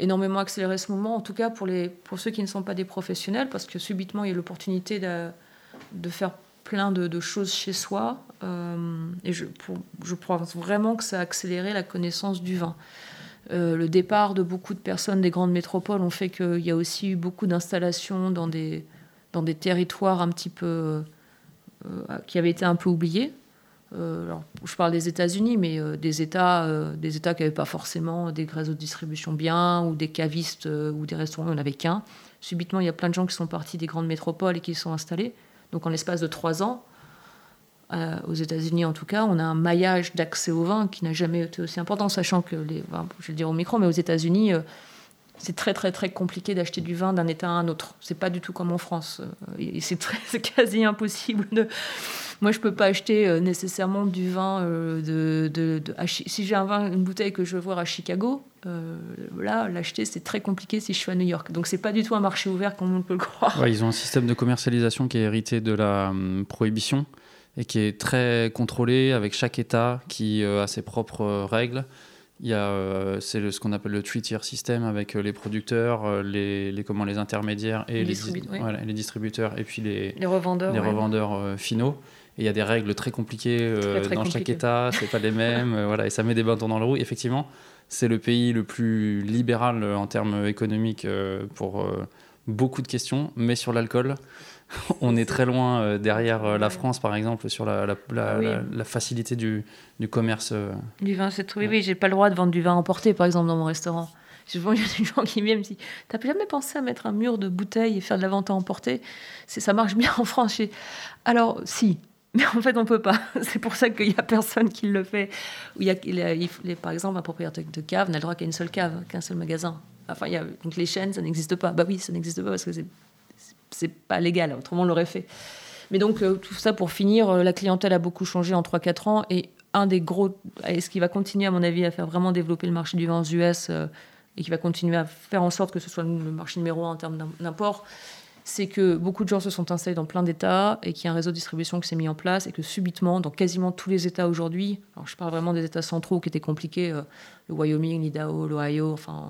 énormément accéléré ce moment, en tout cas pour, les, pour ceux qui ne sont pas des professionnels, parce que subitement, il y a l'opportunité de, de, faire plein de, choses chez soi. Euh, et je, je pense vraiment que ça a accéléré la connaissance du vin. Euh, le départ de beaucoup de personnes des grandes métropoles ont fait qu'il y a aussi eu beaucoup d'installations dans des, dans des territoires un petit peu euh, qui avaient été un peu oubliés. Euh, je parle des États-Unis, mais euh, des États, euh, des États qui n'avaient pas forcément des réseaux de distribution bien, ou des cavistes ou des restaurants, il n'y en avait qu'un. Subitement, il y a plein de gens qui sont partis des grandes métropoles et qui sont installés. Donc, en l'espace de trois ans, aux États-Unis en tout cas, on a un maillage d'accès au vin qui n'a jamais été aussi important, sachant que, les, je vais le dire au micro, mais aux États-Unis, c'est très très très compliqué d'acheter du vin d'un État à un autre. C'est pas du tout comme en France. c'est quasi impossible moi, je peux pas acheter euh, nécessairement du vin euh, de, si j'ai un vin, une bouteille que je veux voir à Chicago, euh, là, l'acheter c'est très compliqué si je suis à New York. Donc c'est pas du tout un marché ouvert comme on peut le croire. ils ont un système de commercialisation qui est hérité de la hum, prohibition et qui est très contrôlé avec chaque État qui a ses propres règles. Il y a c'est ce qu'on appelle le three-tier system avec les producteurs, les, les, comment, les intermédiaires et les, les, distributeurs et puis les, les revendeurs, les revendeurs finaux. Il y a des règles très compliquées euh, dans chaque État, c'est pas les mêmes, euh, voilà, et ça met des bâtons dans le roue. Effectivement, c'est le pays le plus libéral euh, en termes économiques pour beaucoup de questions, mais sur l'alcool, on est très loin derrière la France, par exemple, sur la, la, facilité du, du commerce. Du vin, c'est oui, oui, j'ai pas le droit de vendre du vin emporté, par exemple, dans mon restaurant. Souvent, il y a des gens qui viennent me disent T'as jamais pensé à mettre un mur de bouteilles et faire de la vente à emporter? Ça marche bien en France. Alors, si, mais en fait, on peut pas. C'est pour ça qu'il y a personne qui le fait. il y a, il par exemple, un propriétaire de cave n'a le droit qu'à une seule cave, qu'un seul magasin. Enfin, il y a, donc les chaînes, ça n'existe pas. Bah oui, ça n'existe pas parce que c'est pas légal. Autrement, on l'aurait fait. Mais donc, euh, tout ça pour finir, euh, la clientèle a beaucoup changé en 3-4 ans. Et un des gros. Et ce qui va continuer, à mon avis, à faire vraiment développer le marché du vin aux US euh, et qui va continuer à faire en sorte que ce soit le marché numéro un en termes d'import, c'est que beaucoup de gens se sont installés dans plein d'États et qu'il y a un réseau de distribution qui s'est mis en place et que subitement, dans quasiment tous les États aujourd'hui, alors je parle vraiment des États centraux qui étaient compliqués, le Wyoming, l'Idaho, l'Ohio, enfin,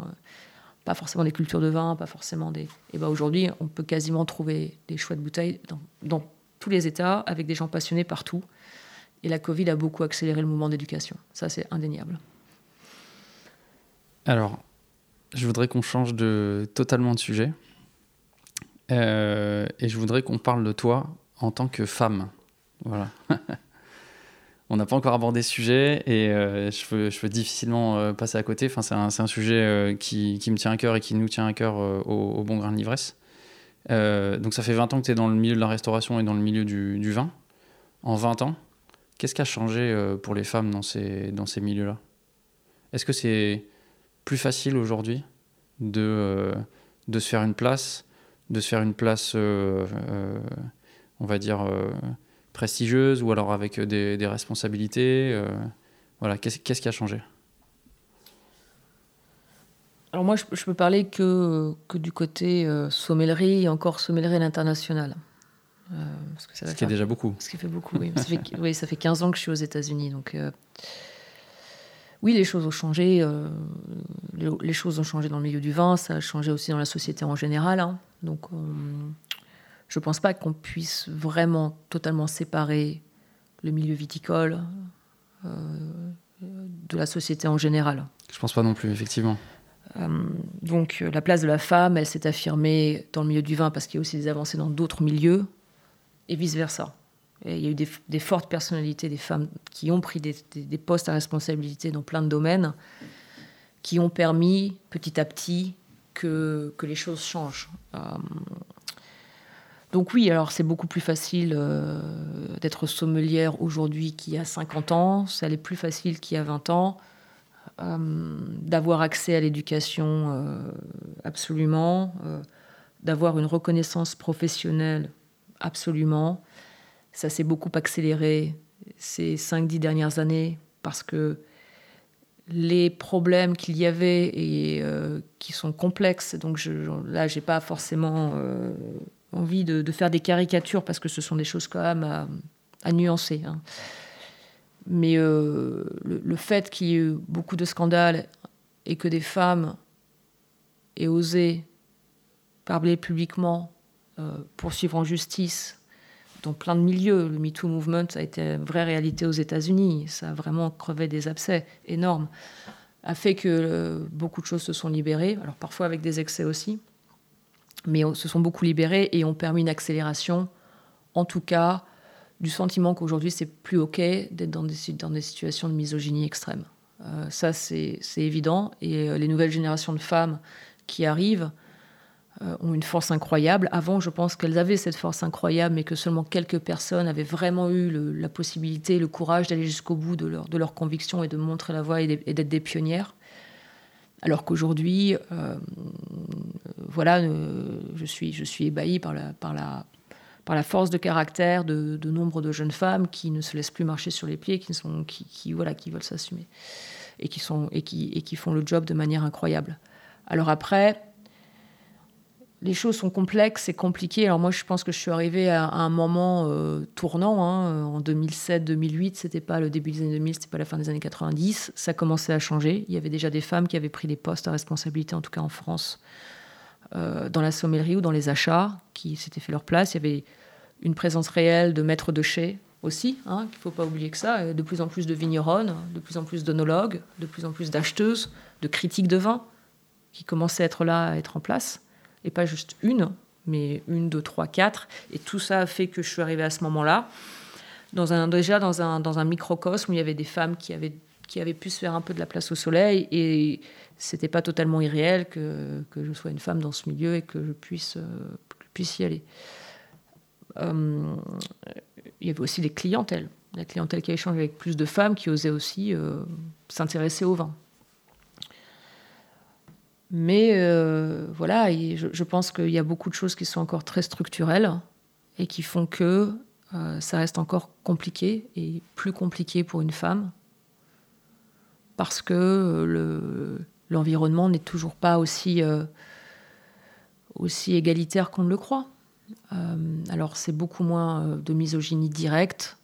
pas forcément des cultures de vin, pas forcément des. Et ben aujourd'hui, on peut quasiment trouver des chouettes bouteilles dans, tous les États avec des gens passionnés partout. Et la Covid a beaucoup accéléré le mouvement d'éducation. Ça, c'est indéniable. Alors, je voudrais qu'on change de totalement de sujet. Euh, et je voudrais qu'on parle de toi en tant que femme. Voilà. On n'a pas encore abordé ce sujet et euh, je, peux, difficilement euh, passer à côté. Enfin, c'est un, sujet qui, qui, me tient à cœur et qui nous tient à cœur au, bon grain de l'ivresse. donc ça fait 20 ans que tu es dans le milieu de la restauration et dans le milieu du, vin. En 20 ans, qu'est-ce qui a changé pour les femmes dans ces, milieux-là? Est-ce que c'est plus facile aujourd'hui de, se faire une place de se faire une place, euh, euh, on va dire, euh, prestigieuse ou alors avec des, responsabilités Voilà, qu'est-ce qui a changé? Alors moi, je, je, peux parler que, que du côté sommellerie et encore sommellerie à l'international. ce qui est déjà beaucoup. Ce qui fait beaucoup, oui. ça, fait, oui ça fait 15 ans que je suis aux États-Unis. Donc, oui, les choses ont changé. les, choses ont changé dans le milieu du vin. Ça a changé aussi dans la société en général. Hein. Donc, je ne pense pas qu'on puisse vraiment totalement séparer le milieu viticole euh, de la société en général. Je ne pense pas non plus, effectivement. Euh, donc, la place de la femme, elle s'est affirmée dans le milieu du vin parce qu'il y a aussi des avancées dans d'autres milieux et vice-versa. il y a eu des, fortes personnalités, des femmes qui ont pris des, des, postes à responsabilité dans plein de domaines, qui ont permis petit à petit que, que les choses changent. Euh, Donc oui, alors c'est beaucoup plus facile euh, d'être sommelière aujourd'hui qu'il y a 50 ans, ça l'est plus facile qu'il y a 20 ans, euh, d'avoir accès à l'éducation euh, absolument, d'avoir une reconnaissance professionnelle absolument. Ça s'est beaucoup accéléré ces 5-10 dernières années parce que les problèmes qu'il y avait et qui sont complexes, donc je, là, j'ai pas forcément envie de, faire des caricatures parce que ce sont des choses quand même à, nuancer. Hein. Mais euh, le, fait qu'il y ait eu beaucoup de scandales et que des femmes aient osé parler publiquement, euh, poursuivre en justice dans plein de milieux, le MeToo Movement a été une vraie réalité aux États-Unis, ça a vraiment crevé des abcès énormes, a fait que euh, beaucoup de choses se sont libérées, alors parfois avec des excès aussi mais se sont beaucoup libérés et ont permis une accélération, en tout cas, du sentiment qu'aujourd'hui c'est plus ok d'être dans des, dans des situations de misogynie extrême. Euh, ça c'est évident et euh, les nouvelles générations de femmes qui arrivent euh, ont une force incroyable. Avant, je pense qu'elles avaient cette force incroyable, mais que seulement quelques personnes avaient vraiment eu la possibilité, le courage d'aller jusqu'au bout de leur, de leur conviction et de montrer la voie et d'être des pionnières. Alors qu'aujourd'hui, euh, voilà, euh, je suis, ébahie par la, force de caractère de, nombre de jeunes femmes qui ne se laissent plus marcher sur les pieds, qui, sont, qui, voilà, qui veulent s'assumer et, qui, et qui font le job de manière incroyable. Alors après, les choses sont complexes et compliquées. Alors moi, je pense que je suis arrivée à, un moment euh, tournant. Hein. En 2007-2008, c'était pas le début des années 2000, c'était pas la fin des années 90. Ça commençait à changer. Il y avait déjà des femmes qui avaient pris des postes à responsabilité, en tout cas en France, euh, dans la sommellerie ou dans les achats, qui s'étaient fait leur place. Il y avait une présence réelle de maîtres de chez aussi. Hein, Il ne faut pas oublier que ça. De plus en plus de vigneronnes, de plus en plus d'onologues, de plus en plus d'acheteuses, de critiques de vin qui commençaient à être là, à être en place et pas juste une, mais une, deux, trois, quatre. Et tout ça a fait que je suis arrivée à ce moment-là, dans un, déjà dans un, microcosme où il y avait des femmes qui avaient, pu se faire un peu de la place au soleil, et c'était pas totalement irréel que, je sois une femme dans ce milieu et que je puisse, puisse y aller. Euh, il y avait aussi des clientèles, la clientèle qui a échangé avec plus de femmes qui osaient aussi euh, s'intéresser au vin. Mais euh, voilà, je, pense qu'il y a beaucoup de choses qui sont encore très structurelles et qui font que euh, ça reste encore compliqué et plus compliqué pour une femme parce que euh, l'environnement n'est toujours pas aussi, aussi égalitaire qu'on le croit. alors c'est beaucoup moins de misogynie directe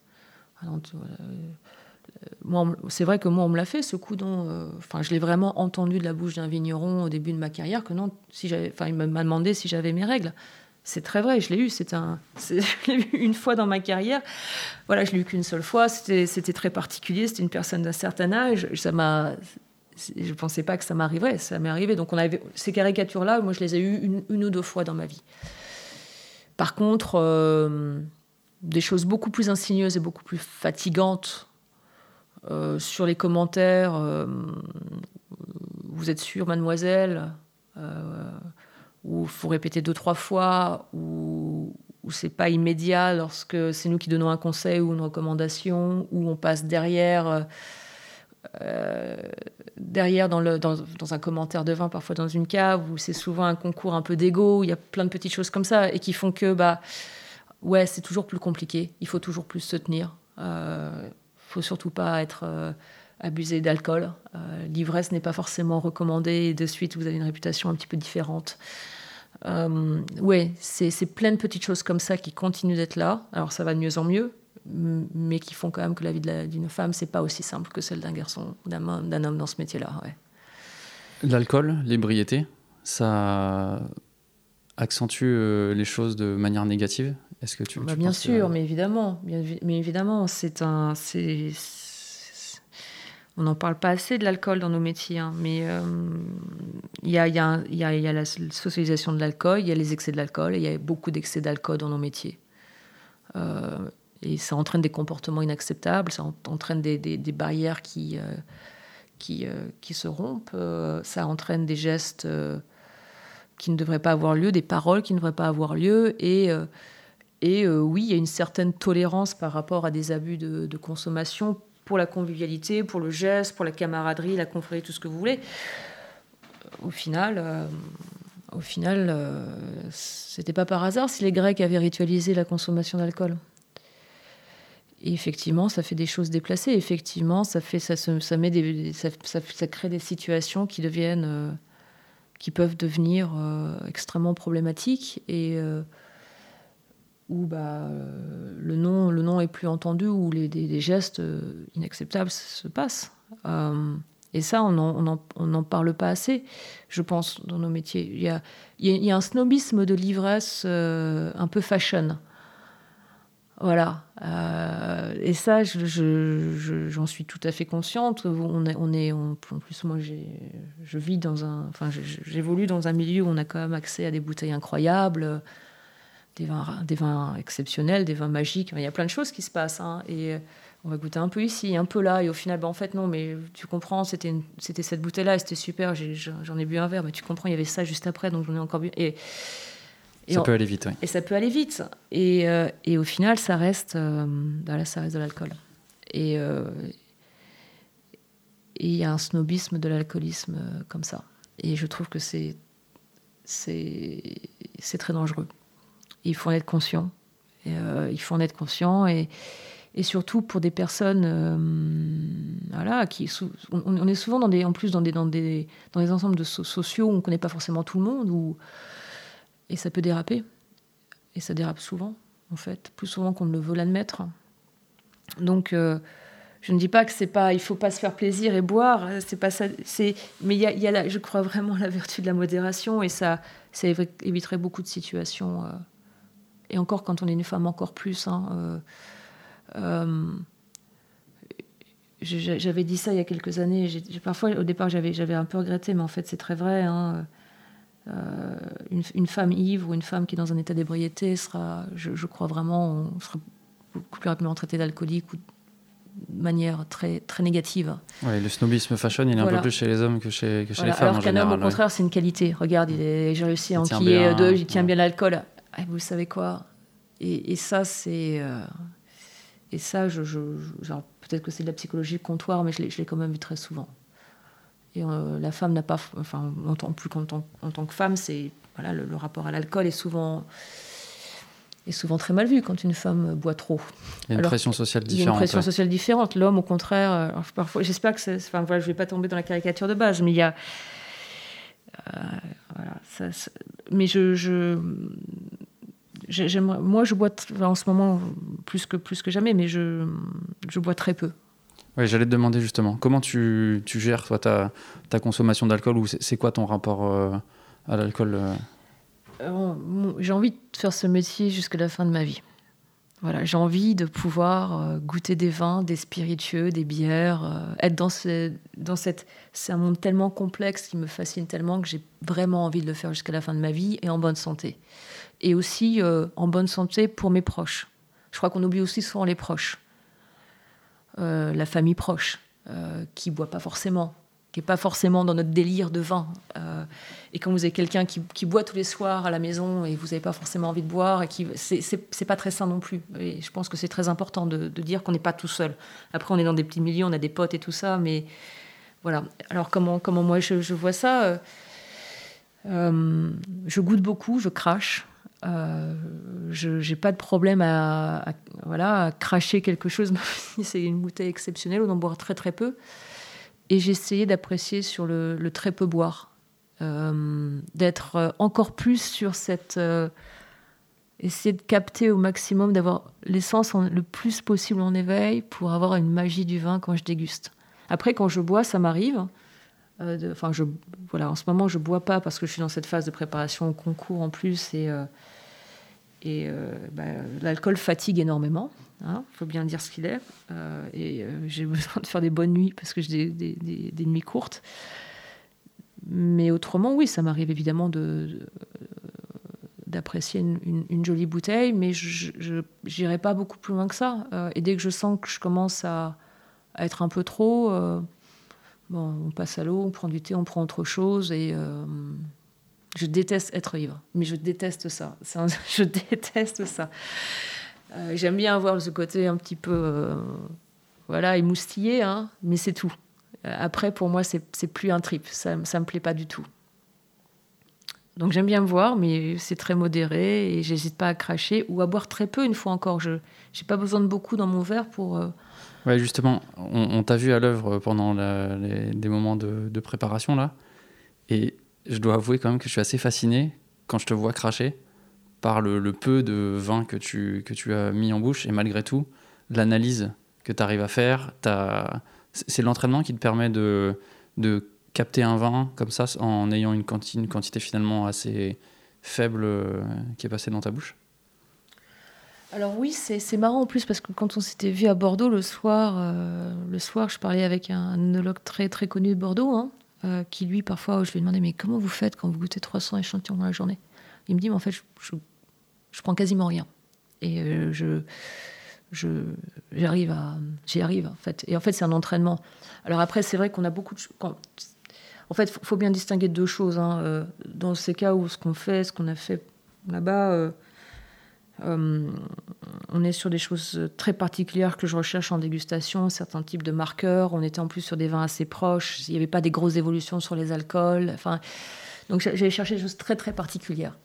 c'est vrai que moi, on me l'a fait, ce coup dont, euh, je l'ai vraiment entendu de la bouche d'un vigneron au début de ma carrière que non, si j'avais, enfin, il m'a demandé si j'avais mes règles. C'est très vrai, je l'ai eu. C'est un, je l'ai eu une fois dans ma carrière. Voilà, je l'ai eu qu'une seule fois. C'était, très particulier. C'était une personne d'un certain âge. Ça m'a, je pensais pas que ça m'arriverait. Ça m'est arrivé. Donc on avait ces caricatures-là. Moi, je les ai eues une, ou deux fois dans ma vie. Par contre, euh, des choses beaucoup plus insidieuses et beaucoup plus fatigantes euh, sur les commentaires, euh, vous êtes sûre, mademoiselle euh, Ou faut répéter deux, trois fois Ou, c'est pas immédiat lorsque c'est nous qui donnons un conseil ou une recommandation Ou on passe derrière derrière dans, un commentaire de vin, parfois dans une cave, où c'est souvent un concours un peu d'ego, il y a plein de petites choses comme ça, et qui font que, bah, ouais, c'est toujours plus compliqué, il faut toujours plus se tenir faut surtout pas être euh, abusé d'alcool. Euh, l'ivresse n'est pas forcément recommandée et de suite vous avez une réputation un petit peu différente. Euh, ouais, c'est plein de petites choses comme ça qui continuent d'être là. Alors ça va de mieux en mieux, mais qui font quand même que la vie d'une femme, c'est pas aussi simple que celle d'un garçon, d'un homme dans ce métier-là. L'alcool, l'ébriété, ça accentue les choses de manière négative est-ce que tu, bah, bien sûr, mais évidemment, bien, mais évidemment, c'est un, c'est, on n'en parle pas assez de l'alcool dans nos métiers, hein, mais il y, a, y, a, y, a, y, a, la socialisation de l'alcool, il y a les excès de l'alcool, il y a beaucoup d'excès d'alcool dans nos métiers. Euh, et ça entraîne des comportements inacceptables, ça entraîne des, des, des barrières qui, euh, qui, euh, qui, se rompent, ça entraîne des gestes qui ne devraient pas avoir lieu, des paroles qui ne devraient pas avoir lieu, et Et oui, il y a une certaine tolérance par rapport à des abus de, consommation pour la convivialité, pour le geste, pour la camaraderie, la confrérie, tout ce que vous voulez. Au final, au final, euh, c'était pas par hasard si les Grecs avaient ritualisé la consommation d'alcool. Et effectivement, ça fait des choses déplacées. Effectivement, ça fait, ça, met ça, crée des situations qui deviennent, euh, qui peuvent devenir euh, extrêmement problématiques et où bah, le nom, le nom est plus entendu, où les, des, gestes inacceptables se passent. Et ça, on n'en parle pas assez, je pense, dans nos métiers. Il y a, il y a un snobisme de l'ivresse euh, un peu fashion. Voilà. Euh, et ça, j'en je, suis tout à fait consciente. On est, on est en plus, moi, je vis dans un, enfin, j'évolue dans un milieu où on a quand même accès à des bouteilles incroyables, des vins, des vins exceptionnels, des vins magiques. Il y a plein de choses qui se passent. Hein. Et on va goûter un peu ici, un peu là, et au final, ben, en fait, non, mais tu comprends, c'était, cette bouteille-là, et c'était super, j'en ai, bu un verre, mais tu comprends, il y avait ça juste après, donc j'en ai encore bu. Et, ça peut aller vite, oui. Et ça peut aller vite. Et, euh, et au final, ça reste, euh, ça reste de l'alcool. Et euh, il y a un snobisme de l'alcoolisme comme ça. Et je trouve que c'est très dangereux. Il faut en être conscient. Et, il faut en être conscient et surtout pour des personnes euh, voilà qui on, est souvent en plus dans des dans des dans des ensembles de sociaux où on connaît pas forcément tout le monde ou et ça peut déraper et ça dérape souvent en fait plus souvent qu'on ne le veut l'admettre donc euh, je ne dis pas que c'est pas il faut pas se faire plaisir et boire c'est pas ça c'est mais il y a, y je crois vraiment la vertu de la modération et ça ça éviterait beaucoup de situations euh, et encore quand on est une femme encore plus hein, euh, j'avais dit ça il y a quelques années. parfois, au départ, j'avais un peu regretté, mais en fait, c'est très vrai. Hein. Euh, une, femme ivre ou une femme qui est dans un état d'ébriété sera, je, crois vraiment, on sera beaucoup plus rapidement traitée d'alcoolique ou de manière très, très négative. Ouais, le snobisme fashion, il est un peu plus chez les hommes que chez, que chez les femmes. Alors qu'un homme, au contraire, c'est une qualité. Regarde, j'ai réussi à enquiller deux, il tient bien l'alcool. Ah, vous savez quoi? Et, ça, c'est. Euh, et ça, je, peut-être que c'est de la psychologie comptoir, mais je l'ai quand même vu très souvent. Et euh, la femme n'a pas, enfin, en tant, plus qu'en tant, en tant que femme, c'est voilà, le, rapport à l'alcool est souvent est souvent très mal vu quand une femme boit trop. Il y a une pression sociale différente. Il y a une pression sociale différente. L'homme, au contraire, euh, parfois, j'espère que, enfin, voilà, je vais pas tomber dans la caricature de base, mais il y a, euh, voilà, ça, mais je, je moi, je bois en ce moment plus que, plus que jamais, mais je, je bois très peu. Oui, j'allais te demander justement, comment tu, tu gères toi, ta, ta consommation d'alcool ou c'est quoi ton rapport euh, à l'alcool euh? Euh, J'ai envie de faire ce métier jusqu'à la fin de ma vie. Voilà, j'ai envie de pouvoir goûter des vins, des spiritueux, des bières, être dans, ce, dans cette... C'est un monde tellement complexe qui me fascine tellement que j'ai vraiment envie de le faire jusqu'à la fin de ma vie et en bonne santé et aussi euh, en bonne santé pour mes proches. Je crois qu'on oublie aussi souvent les proches, euh, la famille proche, euh, qui boit pas forcément, qui est pas forcément dans notre délire de vin. et quand vous avez quelqu'un qui, boit tous les soirs à la maison et vous n'avez pas forcément envie de boire, et qui c'est pas très sain non plus. Et je pense que c'est très important de, dire qu'on n'est pas tout seul. Après, on est dans des petits milieux, on a des potes et tout ça, mais voilà. Alors comment comment moi je vois ça je goûte beaucoup, je crache. Euh, je n'ai pas de problème à, voilà, cracher quelque chose, si c'est une bouteille exceptionnelle ou d'en boire très très peu. Et j'ai essayé d'apprécier sur le, très peu boire, euh, d'être encore plus sur cette... Euh, essayer de capter au maximum, d'avoir l'essence le plus possible en éveil pour avoir une magie du vin quand je déguste. Après, quand je bois, ça m'arrive. Enfin, je voilà, en ce moment, je bois pas parce que je suis dans cette phase de préparation au concours en plus et et euh, bah, l'alcool fatigue énormément, il hein, faut bien dire ce qu'il est. Euh, et euh, j'ai besoin de faire des bonnes nuits parce que j'ai des, nuits courtes. Mais autrement, oui, ça m'arrive évidemment de, d'apprécier une, jolie bouteille, mais je n'irai pas beaucoup plus loin que ça. et dès que je sens que je commence à, être un peu trop, on passe à l'eau, on prend du thé, on prend autre chose, Je déteste être ivre, mais je déteste ça. je déteste ça. Euh, j'aime bien avoir ce côté un petit peu, euh, voilà, émoustillé, hein, mais c'est tout. Après, pour moi, c'est plus un trip. Ça, ça me plaît pas du tout. Donc j'aime bien me voir, mais c'est très modéré et j'hésite pas à cracher ou à boire très peu une fois encore. Je n'ai pas besoin de beaucoup dans mon verre pour. Euh, ouais, justement, on, t'a vu à l'œuvre pendant les, des moments de, de, préparation là, et je dois avouer quand même que je suis assez fasciné quand je te vois cracher par le, peu de vin que tu, que tu as mis en bouche. Et malgré tout, l'analyse que tu arrives à faire, c'est l'entraînement qui te permet de, de capter un vin comme ça en ayant une quantité, finalement assez faible euh, qui est passée dans ta bouche? Alors oui, c'est marrant en plus parce que quand on s'était vu à Bordeaux le soir, euh, le soir, je parlais avec un œnologue très très connu de Bordeaux, hein, euh, qui lui parfois, je lui ai demandé mais comment vous faites quand vous goûtez 300 échantillons dans la journée? Il me dit mais en fait je, je, prends quasiment rien et je j'arrive à j'y arrive en fait et en fait c'est un entraînement. Alors après c'est vrai qu'on a beaucoup de quand, en fait, il faut bien distinguer deux choses. Hein. Euh, dans ces cas où ce qu'on fait, ce qu'on a fait là-bas, euh, euh, on est sur des choses très particulières que je recherche en dégustation, certains types de marqueurs. On était en plus sur des vins assez proches. Il n'y avait pas des grosses évolutions sur les alcools. Enfin, donc j'allais chercher des choses très très particulières.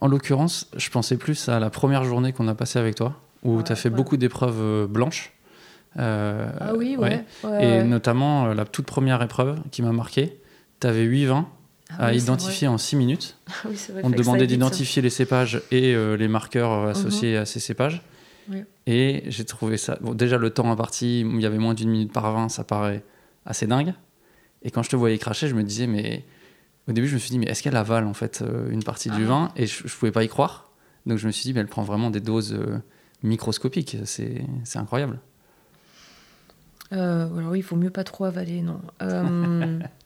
En l'occurrence, je pensais plus à la première journée qu'on a passée avec toi, où tu as fait beaucoup d'épreuves blanches. ah oui, ouais. Et notamment la toute première épreuve qui m'a marqué, tu avais 8 vins ah à identifier en 6 minutes. Ah On te demandait d'identifier les cépages et euh, les marqueurs euh, associés mhm. à ces cépages. Et j'ai trouvé ça. Bon, déjà, le temps imparti, il y avait moins d'une minute par vin, ça paraît assez dingue. Et quand je te voyais cracher, je me disais, mais au début, je me suis dit, mais est-ce qu'elle avale en fait euh, une partie du ah. vin? Et je, ne pouvais pas y croire. Donc je me suis dit, mais elle prend vraiment des doses microscopiques. C'est incroyable. alors oui, il faut mieux pas trop avaler, non.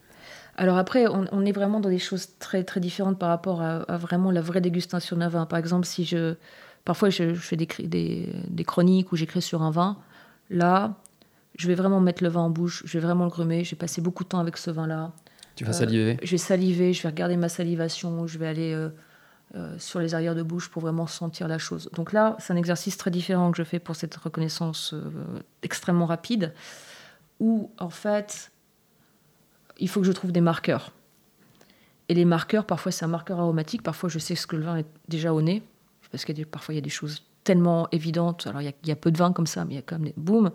Alors après, on, est vraiment dans des choses très très différentes par rapport à, vraiment la vraie dégustation d'un vin. Par exemple, si je parfois je, fais des, des, chroniques où j'écris sur un vin, là, je vais vraiment mettre le vin en bouche, je vais vraiment le grumer. J'ai passé beaucoup de temps avec ce vin-là. Tu vas saliver euh, Je vais saliver, je vais regarder ma salivation, je vais aller euh, euh, sur les arrières de bouche pour vraiment sentir la chose. Donc là, c'est un exercice très différent que je fais pour cette reconnaissance extrêmement rapide, où en fait il faut que je trouve des marqueurs. Et les marqueurs, parfois c'est un marqueur aromatique, parfois je sais ce que le vin est déjà au nez, parce que parfois il y a des choses tellement évidentes. Alors il y, a, peu de vin comme ça, mais il y a quand même des boum.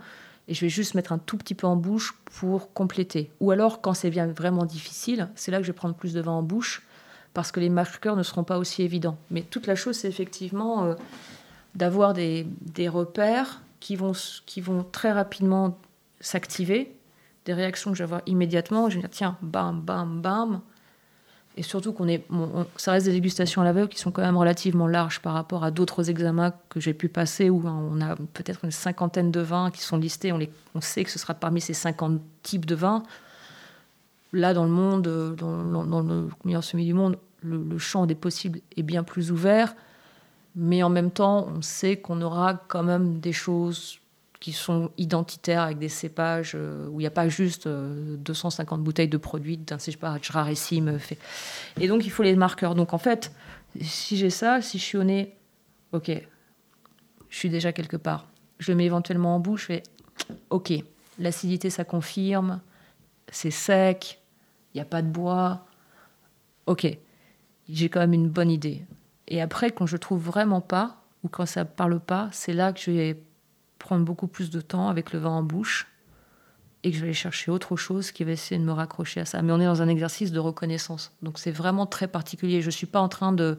Et je vais juste mettre un tout petit peu en bouche pour compléter. Ou alors, quand c'est vraiment difficile, c'est là que je vais prendre plus de vin en bouche, parce que les marqueurs ne seront pas aussi évidents. Mais toute la chose, c'est effectivement euh, d'avoir des, repères qui vont très rapidement s'activer des réactions que je vais immédiatement. Je vais dire, tiens, bam, bam, bam. Et surtout qu'on est, ça reste des dégustations à l'aveugle qui sont quand même relativement larges par rapport à d'autres examens que j'ai pu passer où on a peut-être une cinquantaine de vins qui sont listés. On, les, on sait que ce sera parmi ces 50 types de vins. Là, dans le monde, dans, dans, le meilleur semi du monde, le, champ des possibles est bien plus ouvert. Mais en même temps, on sait qu'on aura quand même des choses qui sont identitaires avec des cépages euh, où il n'y a pas juste 250 euh, bouteilles de produits d'un cépage rarissime fait. Et donc il faut les marqueurs. Donc en fait, si j'ai ça, si je suis au nez, ok, je suis déjà quelque part. Je le mets éventuellement en bouche, fais ok, l'acidité ça confirme, c'est sec, il n'y a pas de bois, ok, j'ai quand même une bonne idée. Et après, quand je trouve vraiment pas, ou quand ça parle pas, c'est là que je vais prendre beaucoup plus de temps avec le vin en bouche et que je vais aller chercher autre chose qui va essayer de me raccrocher à ça. Mais on est dans un exercice de reconnaissance. Donc c'est vraiment très particulier. Je ne suis pas en train de,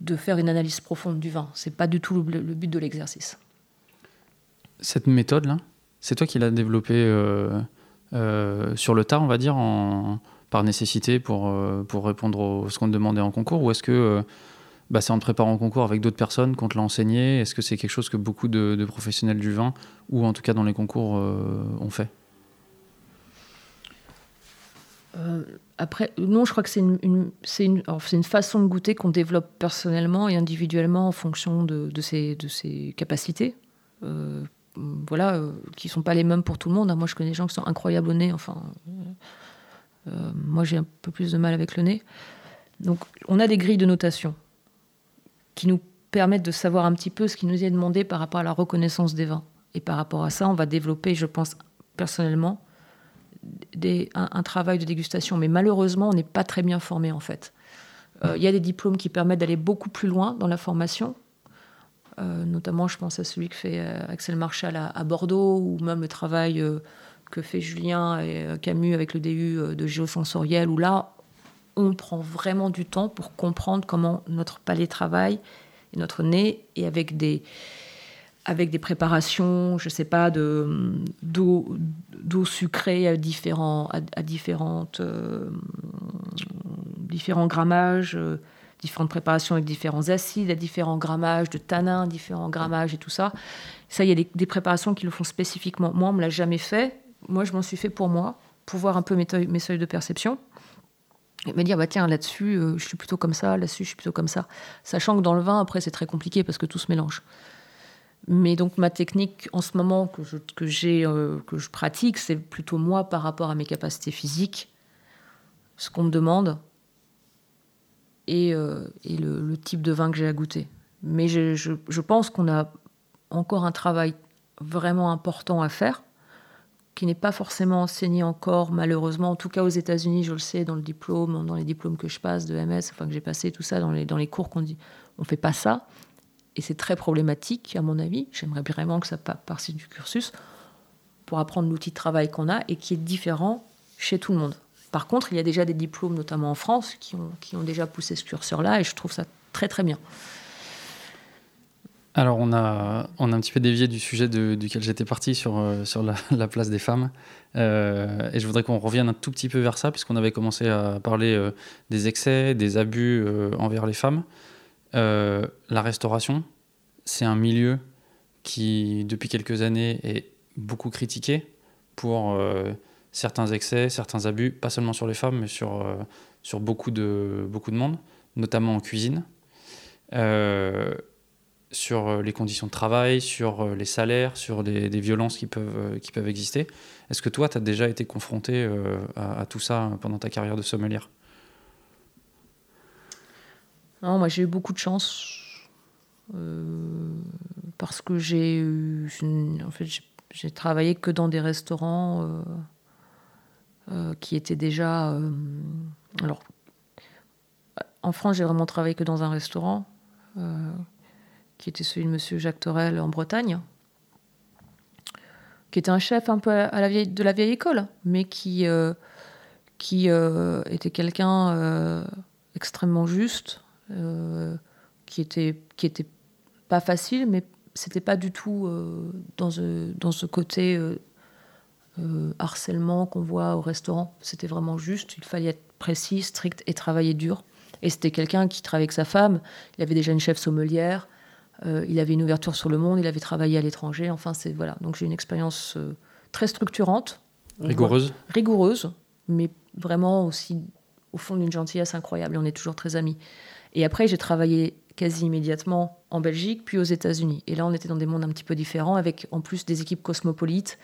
de faire une analyse profonde du vin. C'est pas du tout le, but de l'exercice. Cette méthode-là, c'est toi qui l'as développée euh, euh, sur le tard, on va dire, par nécessité pour, euh, pour répondre à ce qu'on te demandait en concours Ou est-ce que bah, c'est en te préparant au concours avec d'autres personnes qu'on te l'a enseigné Est-ce que c'est quelque chose que beaucoup de, professionnels du vin, ou en tout cas dans les concours, euh, ont fait? Euh, après, non, je crois que c'est une, c'est une, une, façon de goûter qu'on développe personnellement et individuellement en fonction de, de, ses, de ses, capacités. Euh, voilà, qui sont pas les mêmes pour tout le monde. Moi, je connais des gens qui sont incroyables au nez. Enfin, moi, j'ai un peu plus de mal avec le nez. Donc, on a des grilles de notation qui nous permettent de savoir un petit peu ce qui nous est demandé par rapport à la reconnaissance des vins. Et par rapport à ça, on va développer, je pense personnellement, un, travail de dégustation. Mais malheureusement, on n'est pas très bien formé en fait. Euh, il y a des diplômes qui permettent d'aller beaucoup plus loin dans la formation. Euh, notamment, je pense à celui que fait euh, Axel Marshall à, Bordeaux, ou même le travail que fait Julien et Camus avec le DU de géosensoriel, où là, on prend vraiment du temps pour comprendre comment notre palais travaille et notre nez, et avec des, avec des préparations, je sais pas, d'eau, d'eau sucrée à différents, à, différentes, euh, différents grammages, euh, différentes préparations avec différents acides, à différents grammages de tanins, différents grammages et tout ça. Ça, il y a des, préparations qui le font spécifiquement. Moi, on me l'a jamais fait. Moi, je m'en suis fait pour moi, pour voir un peu mes seuils de perception. Et me dire, bah tiens, là-dessus, euh, je suis plutôt comme ça, là-dessus, je suis plutôt comme ça. Sachant que dans le vin, après, c'est très compliqué parce que tout se mélange. Mais donc ma technique en ce moment que je, j'ai, euh, que je pratique, c'est plutôt moi par rapport à mes capacités physiques, ce qu'on me demande et, euh, et le, type de vin que j'ai à goûter. Mais je, je pense qu'on a encore un travail vraiment important à faire, qui n'est pas forcément enseigné encore, malheureusement. En tout cas, aux États-Unis, je le sais, dans le diplôme, dans les diplômes que je passe de MS, enfin que j'ai passé, tout ça, dans les, dans les cours qu'on dit, on fait pas ça et c'est très problématique à mon avis. J'aimerais vraiment que ça passe du cursus pour apprendre l'outil de travail qu'on a et qui est différent chez tout le monde. Par contre, il y a déjà des diplômes, notamment en France, qui ont, qui ont déjà poussé ce curseur-là et je trouve ça très très bien. Alors, on a, on a un petit peu dévié du sujet duquel j'étais parti sur, euh, sur la, place des femmes. Euh, et je voudrais qu'on revienne un tout petit peu vers ça, puisqu'on avait commencé à parler euh, des excès, des abus envers les femmes. La restauration, c'est un milieu qui, depuis quelques années, est beaucoup critiqué pour certains excès, certains abus, pas seulement sur les femmes, mais sur, sur beaucoup, de, beaucoup de monde, notamment en cuisine, sur les conditions de travail, sur les salaires, sur des, violences qui peuvent, qui peuvent exister. Est-ce que toi, tu as déjà été confronté à, tout ça pendant ta carrière de sommelière? Non, moi j'ai eu beaucoup de chance. Euh, parce que j'ai en fait, j'ai travaillé que dans des restaurants euh, euh, qui étaient déjà. alors, en France, j'ai vraiment travaillé que dans un restaurant qui était celui de Monsieur Jacques Torel en Bretagne, qui était un chef un peu à la vieille, de la vieille école, mais qui qui était quelqu'un extrêmement juste, euh, qui était qui était pas facile, mais c'était pas du tout euh, dans, ce, dans ce côté euh, harcèlement qu'on voit au restaurant. C'était vraiment juste. Il fallait être précis, strict et travailler dur. Et c'était quelqu'un qui travaillait avec sa femme. Il avait déjà une chef sommelière. Il avait une ouverture sur le monde. Il avait travaillé à l'étranger. Enfin, c'est voilà. Donc j'ai une expérience très structurante, rigoureuse, rigoureuse, mais vraiment aussi au fond d'une gentillesse incroyable. Et on est toujours très amis. Et après, j'ai travaillé quasi immédiatement en Belgique, puis aux États-Unis. Et là, on était dans des mondes un petit peu différents, avec en plus des équipes cosmopolites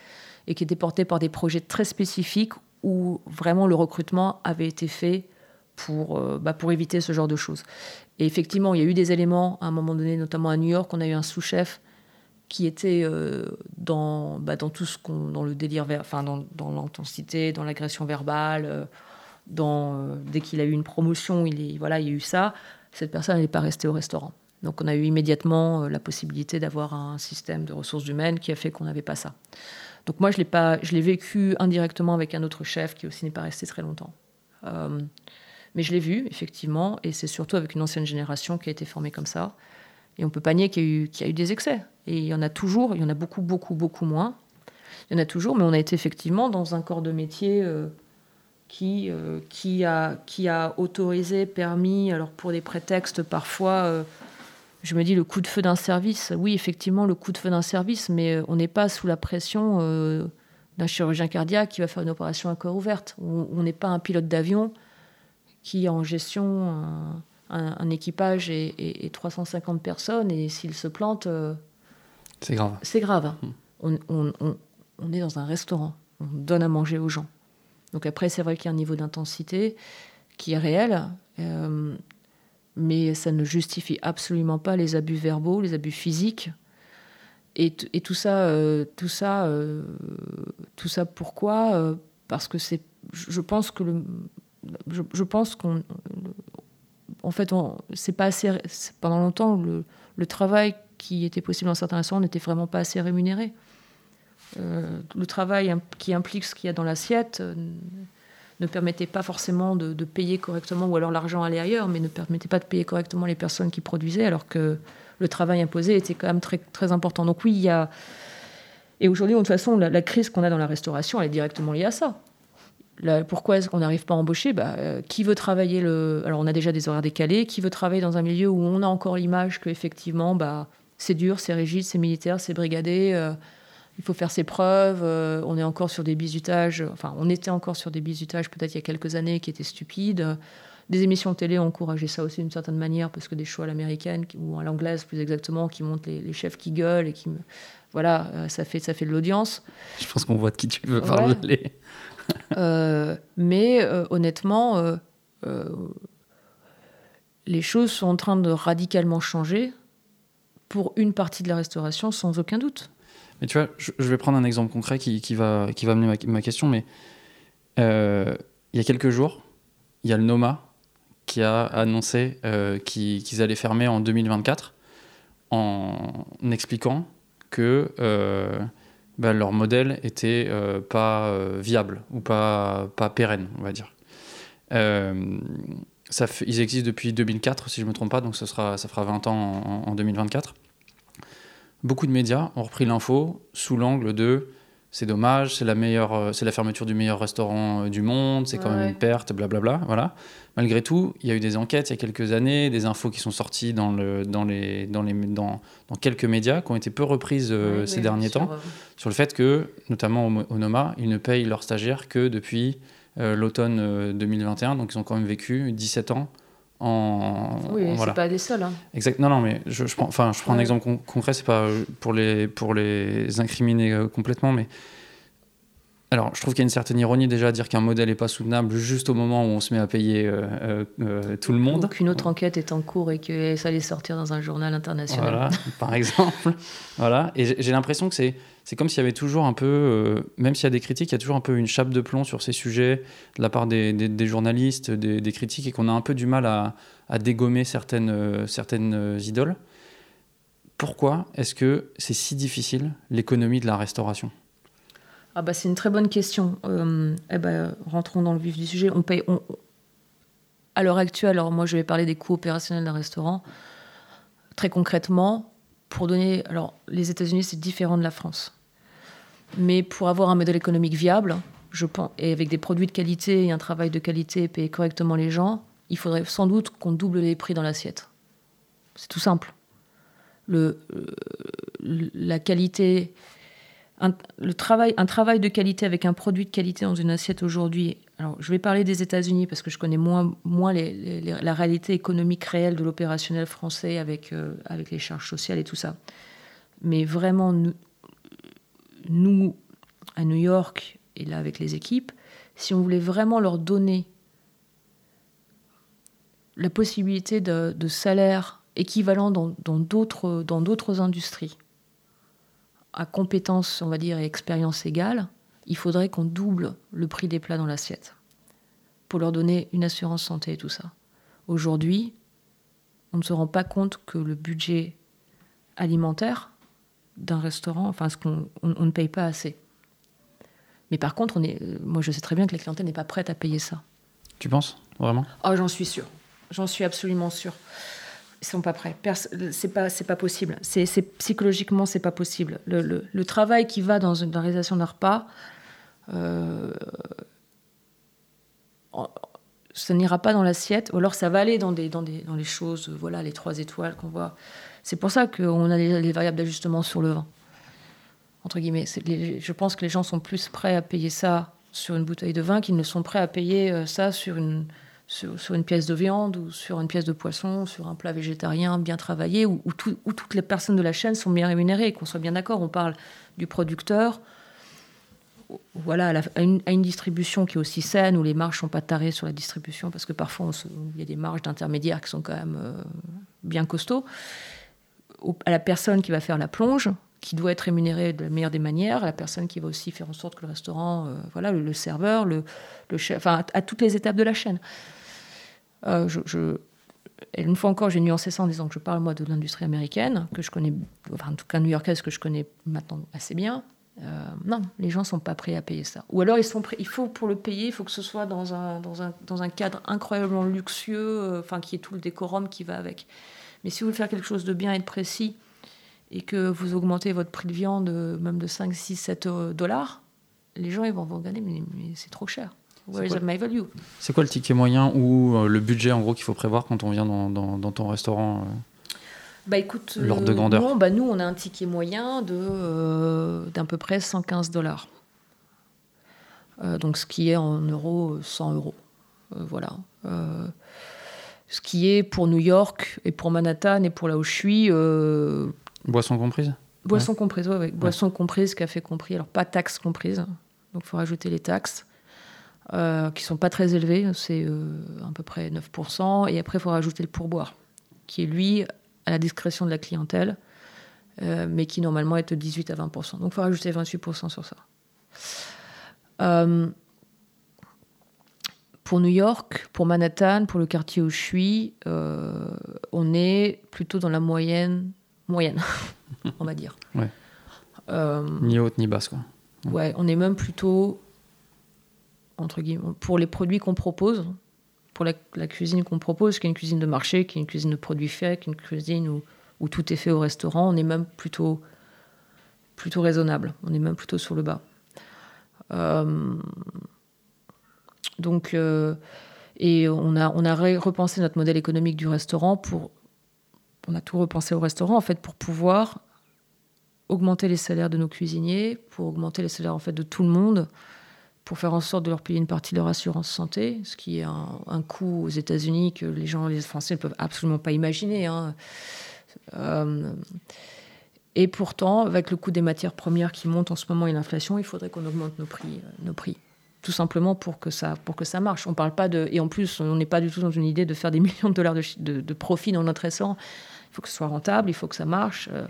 et qui étaient portées par des projets très spécifiques où vraiment le recrutement avait été fait pour, euh, bah, pour éviter ce genre de choses. Et effectivement, il y a eu des éléments à un moment donné, notamment à New York, on a eu un sous-chef qui était euh, dans, bah, dans tout ce qu'on, dans le délire, enfin dans, l'intensité, dans l'agression verbale. Euh, dès qu'il a eu une promotion, il, est, voilà, il y a eu ça cette personne n'est pas restée au restaurant. Donc on a eu immédiatement la possibilité d'avoir un système de ressources humaines qui a fait qu'on n'avait pas ça. Donc moi, je l'ai pas, je l'ai vécu indirectement avec un autre chef qui aussi n'est pas resté très longtemps. Mais je l'ai vu effectivement, et c'est surtout avec une ancienne génération qui a été formée comme ça. Et on peut pas nier qu'il y a eu, des excès. Et il y en a toujours, il y en a beaucoup, beaucoup, beaucoup moins. Il y en a toujours, mais on a été effectivement dans un corps de métier euh, qui, euh, qui, a, autorisé, permis, alors pour des prétextes parfois, euh, je me dis le coup de feu d'un service. Oui, effectivement, le coup de feu d'un service, mais on n'est pas sous la pression d'un chirurgien cardiaque qui va faire une opération à corps ouverte. On n'est pas un pilote d'avion qui a en gestion un, équipage et, 350 personnes, et s'il se plante... c'est grave. C'est grave. Hmm. On, on, on est dans un restaurant, on donne à manger aux gens. Donc après, c'est vrai qu'il y a un niveau d'intensité qui est réel, euh, mais ça ne justifie absolument pas les abus verbaux, les abus physiques. Et, tout ça, euh, tout ça, euh, tout ça, pourquoi? Parce que c'est, je pense que le, je, pense qu'on, en fait, c'est pas assez. Pendant longtemps, le, travail qui était possible dans certains restaurants n'était vraiment pas assez rémunéré. le travail qui implique ce qu'il y a dans l'assiette ne permettait pas forcément de, payer correctement, ou alors l'argent allait ailleurs, mais ne permettait pas de payer correctement les personnes qui produisaient, alors que le travail imposé était quand même très, important. Donc oui, il y a... Et aujourd'hui, de toute façon, la, crise qu'on a dans la restauration, elle est directement liée à ça. Pourquoi est-ce qu'on n'arrive pas à embaucher bah, euh, Qui veut travailler le... Alors on a déjà des horaires décalés. Qui veut travailler dans un milieu où on a encore l'image qu'effectivement, bah, c'est dur, c'est rigide, c'est militaire, c'est brigadé euh, il faut faire ses preuves. Euh, on est encore sur des bizutages, enfin, on était encore sur des bizutages peut-être il y a quelques années qui étaient stupides. Des émissions de télé ont encouragé ça aussi d'une certaine manière, parce que des shows à l'américaine, ou à l'anglaise plus exactement, qui montrent les, chefs qui gueulent et qui. Voilà, ça fait, ça fait de l'audience. Je pense qu'on voit de qui tu veux parler. Euh, mais honnêtement, les choses sont en train de radicalement changer pour une partie de la restauration, sans aucun doute. Mais tu vois, je, vais prendre un exemple concret qui, va, qui va amener ma, question. Mais euh, il y a quelques jours, il y a le Noma qui a annoncé euh, qu'ils allaient fermer en 2024 en expliquant que euh, bah, leur modèle était pas viable ou pas, pas pérenne, on va dire. ça ils existent depuis 2004, si je ne me trompe pas, donc ça, sera, ça fera 20 ans en, en 2024 beaucoup de médias ont repris l'info sous l'angle de c'est dommage, c'est la meilleure, euh, c'est la fermeture du meilleur restaurant euh, du monde, c'est quand même une perte, blablabla. Voilà. Malgré tout, il y a eu des enquêtes il y a quelques années, des infos qui sont sorties dans, le, dans, les, dans, les, dans, dans quelques médias qui ont été peu reprises euh, ces derniers temps sur le fait que, notamment au, Noma, ils ne payent leurs stagiaires que depuis l'automne 2021, donc ils ont quand même vécu 17 ans en, oui, c'est pas des seuls. Hein. Exact. Non, non, mais je, je prends, enfin, je prends un exemple concret. C'est pas pour les pour les incriminer euh, complètement, mais alors, je trouve qu'il y a une certaine ironie déjà à dire qu'un modèle n'est pas soutenable juste au moment où on se met à payer euh, euh, tout le monde. Donc une autre enquête est en cours et que ça allait sortir dans un journal international. Voilà, par exemple. voilà. Et j'ai l'impression que c'est c'est comme s'il y avait toujours un peu, euh, même s'il y a des critiques, il y a toujours un peu une chape de plomb sur ces sujets de la part des, des, journalistes, des, des, critiques, et qu'on a un peu du mal à, à dégommer certaines, euh, certaines euh, idoles. Pourquoi est-ce que c'est si difficile l'économie de la restauration? Ah bah c'est une très bonne question. eh ben, rentrons dans le vif du sujet. On paye, à l'heure actuelle, alors moi je vais parler des coûts opérationnels d'un restaurant. Très concrètement, pour donner, alors les États-Unis c'est différent de la France. Mais pour avoir un modèle économique viable, je pense, et avec des produits de qualité et un travail de qualité et payer correctement les gens, il faudrait sans doute qu'on double les prix dans l'assiette. C'est tout simple. Le, euh, la qualité, un, travail, un travail de qualité avec un produit de qualité dans une assiette aujourd'hui. Alors, je vais parler des États-Unis parce que je connais moins, moins la réalité économique réelle de l'opérationnel français avec, euh, avec les charges sociales et tout ça. Mais vraiment, nous, à New York, et là avec les équipes, si on voulait vraiment leur donner la possibilité de, de salaires équivalents dans d'autres dans d'autres industries, à compétences, on va dire, et expérience égale, il faudrait qu'on double le prix des plats dans l'assiette pour leur donner une assurance santé et tout ça. Aujourd'hui, on ne se rend pas compte que le budget alimentaire d'un restaurant, enfin, ce qu'on on, ne paye pas assez. Mais par contre, on est, euh, moi, je sais très bien que la clientèle n'est pas prête à payer ça. Tu penses vraiment? Oh, j'en suis sûre. J'en suis absolument sûre. Ils sont pas prêts. C'est pas, c'est pas possible. C'est, psychologiquement, c'est pas possible. Le, le, travail qui va dans une réalisation d'un repas, euh, ça n'ira pas dans l'assiette, ou alors ça va aller dans des, dans des, dans les choses, voilà, les trois étoiles qu'on voit. C'est pour ça qu'on a les, variables d'ajustement sur le vin. Entre guillemets. je pense que les gens sont plus prêts à payer ça sur une bouteille de vin qu'ils ne sont prêts à payer euh, ça sur une, sur, une pièce de viande ou sur une pièce de poisson, sur un plat végétarien bien travaillé, où, où toutes les personnes de la chaîne sont bien rémunérées. Qu'on soit bien d'accord, on parle du producteur, voilà, à, une, distribution qui est aussi saine, où les marges sont pas tarées sur la distribution, parce que parfois il y a des marges d'intermédiaires qui sont quand même euh, bien costauds, Au- à la personne qui va faire la plonge, qui doit être rémunérée de la meilleure des manières, à la personne qui va aussi faire en sorte que le restaurant, euh, voilà, le, serveur, le, chef, enfin à toutes les étapes de la chaîne. Euh, je, une fois encore, j'ai nuancé ça en disant que je parle moi de l'industrie américaine, que je connais, enfin en tout cas new-yorkaise que je connais maintenant assez bien. Euh, non, les gens sont pas prêts à payer ça. Ou alors ils sont prêts. Il faut pour le payer, il faut que ce soit dans un dans un, dans un cadre incroyablement luxueux, euh, enfin qui est tout le décorum qui va avec. Mais si vous voulez faire quelque chose de bien et de précis et que vous augmentez votre prix de viande même de 5, 6, 7 euh, dollars, les gens ils vont vous regarder, mais c'est trop cher. Where is quoi my value? C'est quoi le ticket moyen ou euh, le budget en gros qu'il faut prévoir quand on vient dans, dans- dans ton restaurant euh Bah écoute, L'ordre de grandeur? non, bah nous on a un ticket moyen de euh, d'à peu près 115 dollars. Euh, donc ce qui est en euros 100 euros. Euh, voilà. Euh, ce qui est pour New York et pour Manhattan et pour là où je suis, euh, Boisson comprise? boisson comprise, ouais, ouais, boisson comprise, café compris, alors pas taxes comprises, donc il faut rajouter les taxes. Euh, qui sont pas très élevées, c'est euh, à peu près 9%, et après il faut rajouter le pourboire, qui est lui à la discrétion de la clientèle, euh, mais qui normalement est de 18 à 20%. Donc il faut rajouter 28% sur ça. Euh, pour New York, pour Manhattan, pour le quartier où je suis, on est plutôt dans la moyenne, moyenne, on va dire. Ouais. Ni haute ni basse quoi. Ouais, on est même plutôt, entre guillemets, pour les produits qu'on propose, pour la, cuisine qu'on propose, qui est une cuisine de marché, qui est une cuisine de produits faits, qui est une cuisine où, tout est fait au restaurant, on est même plutôt, raisonnable. On est même plutôt sur le bas. Euh, donc, euh, et on a, repensé notre modèle économique du restaurant pour. On a tout repensé au restaurant, en fait, pour pouvoir augmenter les salaires de nos cuisiniers, pour augmenter les salaires en fait de tout le monde, pour faire en sorte de leur payer une partie de leur assurance santé, ce qui est un, un coût aux États-Unis que les gens, les Français ne peuvent absolument pas imaginer. hein. Euh, et pourtant, avec le coût des matières premières qui monte en ce moment et l'inflation, il faudrait qu'on augmente nos prix, euh, nos prix. Tout simplement pour que ça, pour que ça marche. On parle pas de, et en plus, on n'est pas du tout dans une idée de faire des millions de dollars de, profit dans notre restaurant. Il faut que ce soit rentable, il faut que ça marche. euh,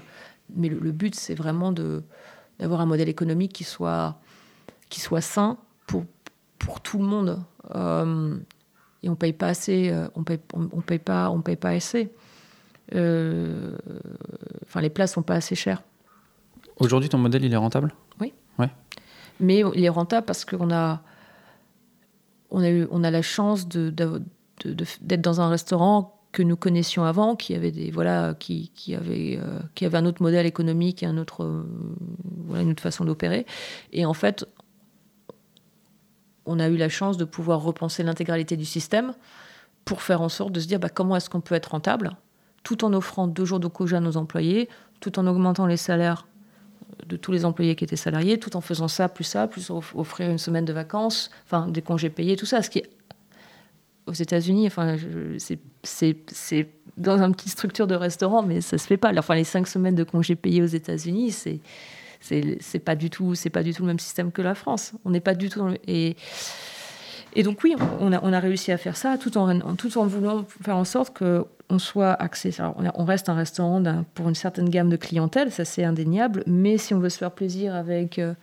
mais le, but, c'est vraiment d'avoir un modèle économique qui soit, qui soit sain pour, pour tout le monde. Euh, et on paye pas assez, euh, on paye, on, on paye pas, on paye pas assez. Euh, Enfin, les places sont pas assez chères. Aujourd'hui ton modèle il est rentable? Mais il est rentable parce qu'on a, on a, eu, on a la chance de, d'av- de- de- d'être dans un restaurant que nous connaissions avant, qui avait des voilà, qui, qui avait euh, qui avait un autre modèle économique et un autre euh, voilà une autre façon d'opérer. Et en fait, on a eu la chance de pouvoir repenser l'intégralité du système pour faire en sorte de se dire bah, comment est-ce qu'on peut être rentable, tout en offrant deux jours de congé à nos employés, tout en augmentant les salaires de tous les employés qui étaient salariés, tout en faisant ça, plus ça, plus off- offrir une semaine de vacances, enfin des congés payés, tout ça. Ce qui est aux États-Unis, c'est- dans une petite structure de restaurant, mais ça se fait pas. Enfin, les cinq semaines de congés payés aux États-Unis, c'est c'est pas du tout c'est pas du tout le même système que la France. On n'est pas du tout et et donc oui, on a, on a réussi à faire ça tout en, tout en voulant faire en sorte que on soit axé. Alors, on, reste un restaurant pour une certaine gamme de clientèle, ça c'est indéniable. Mais si on veut se faire plaisir avec euh,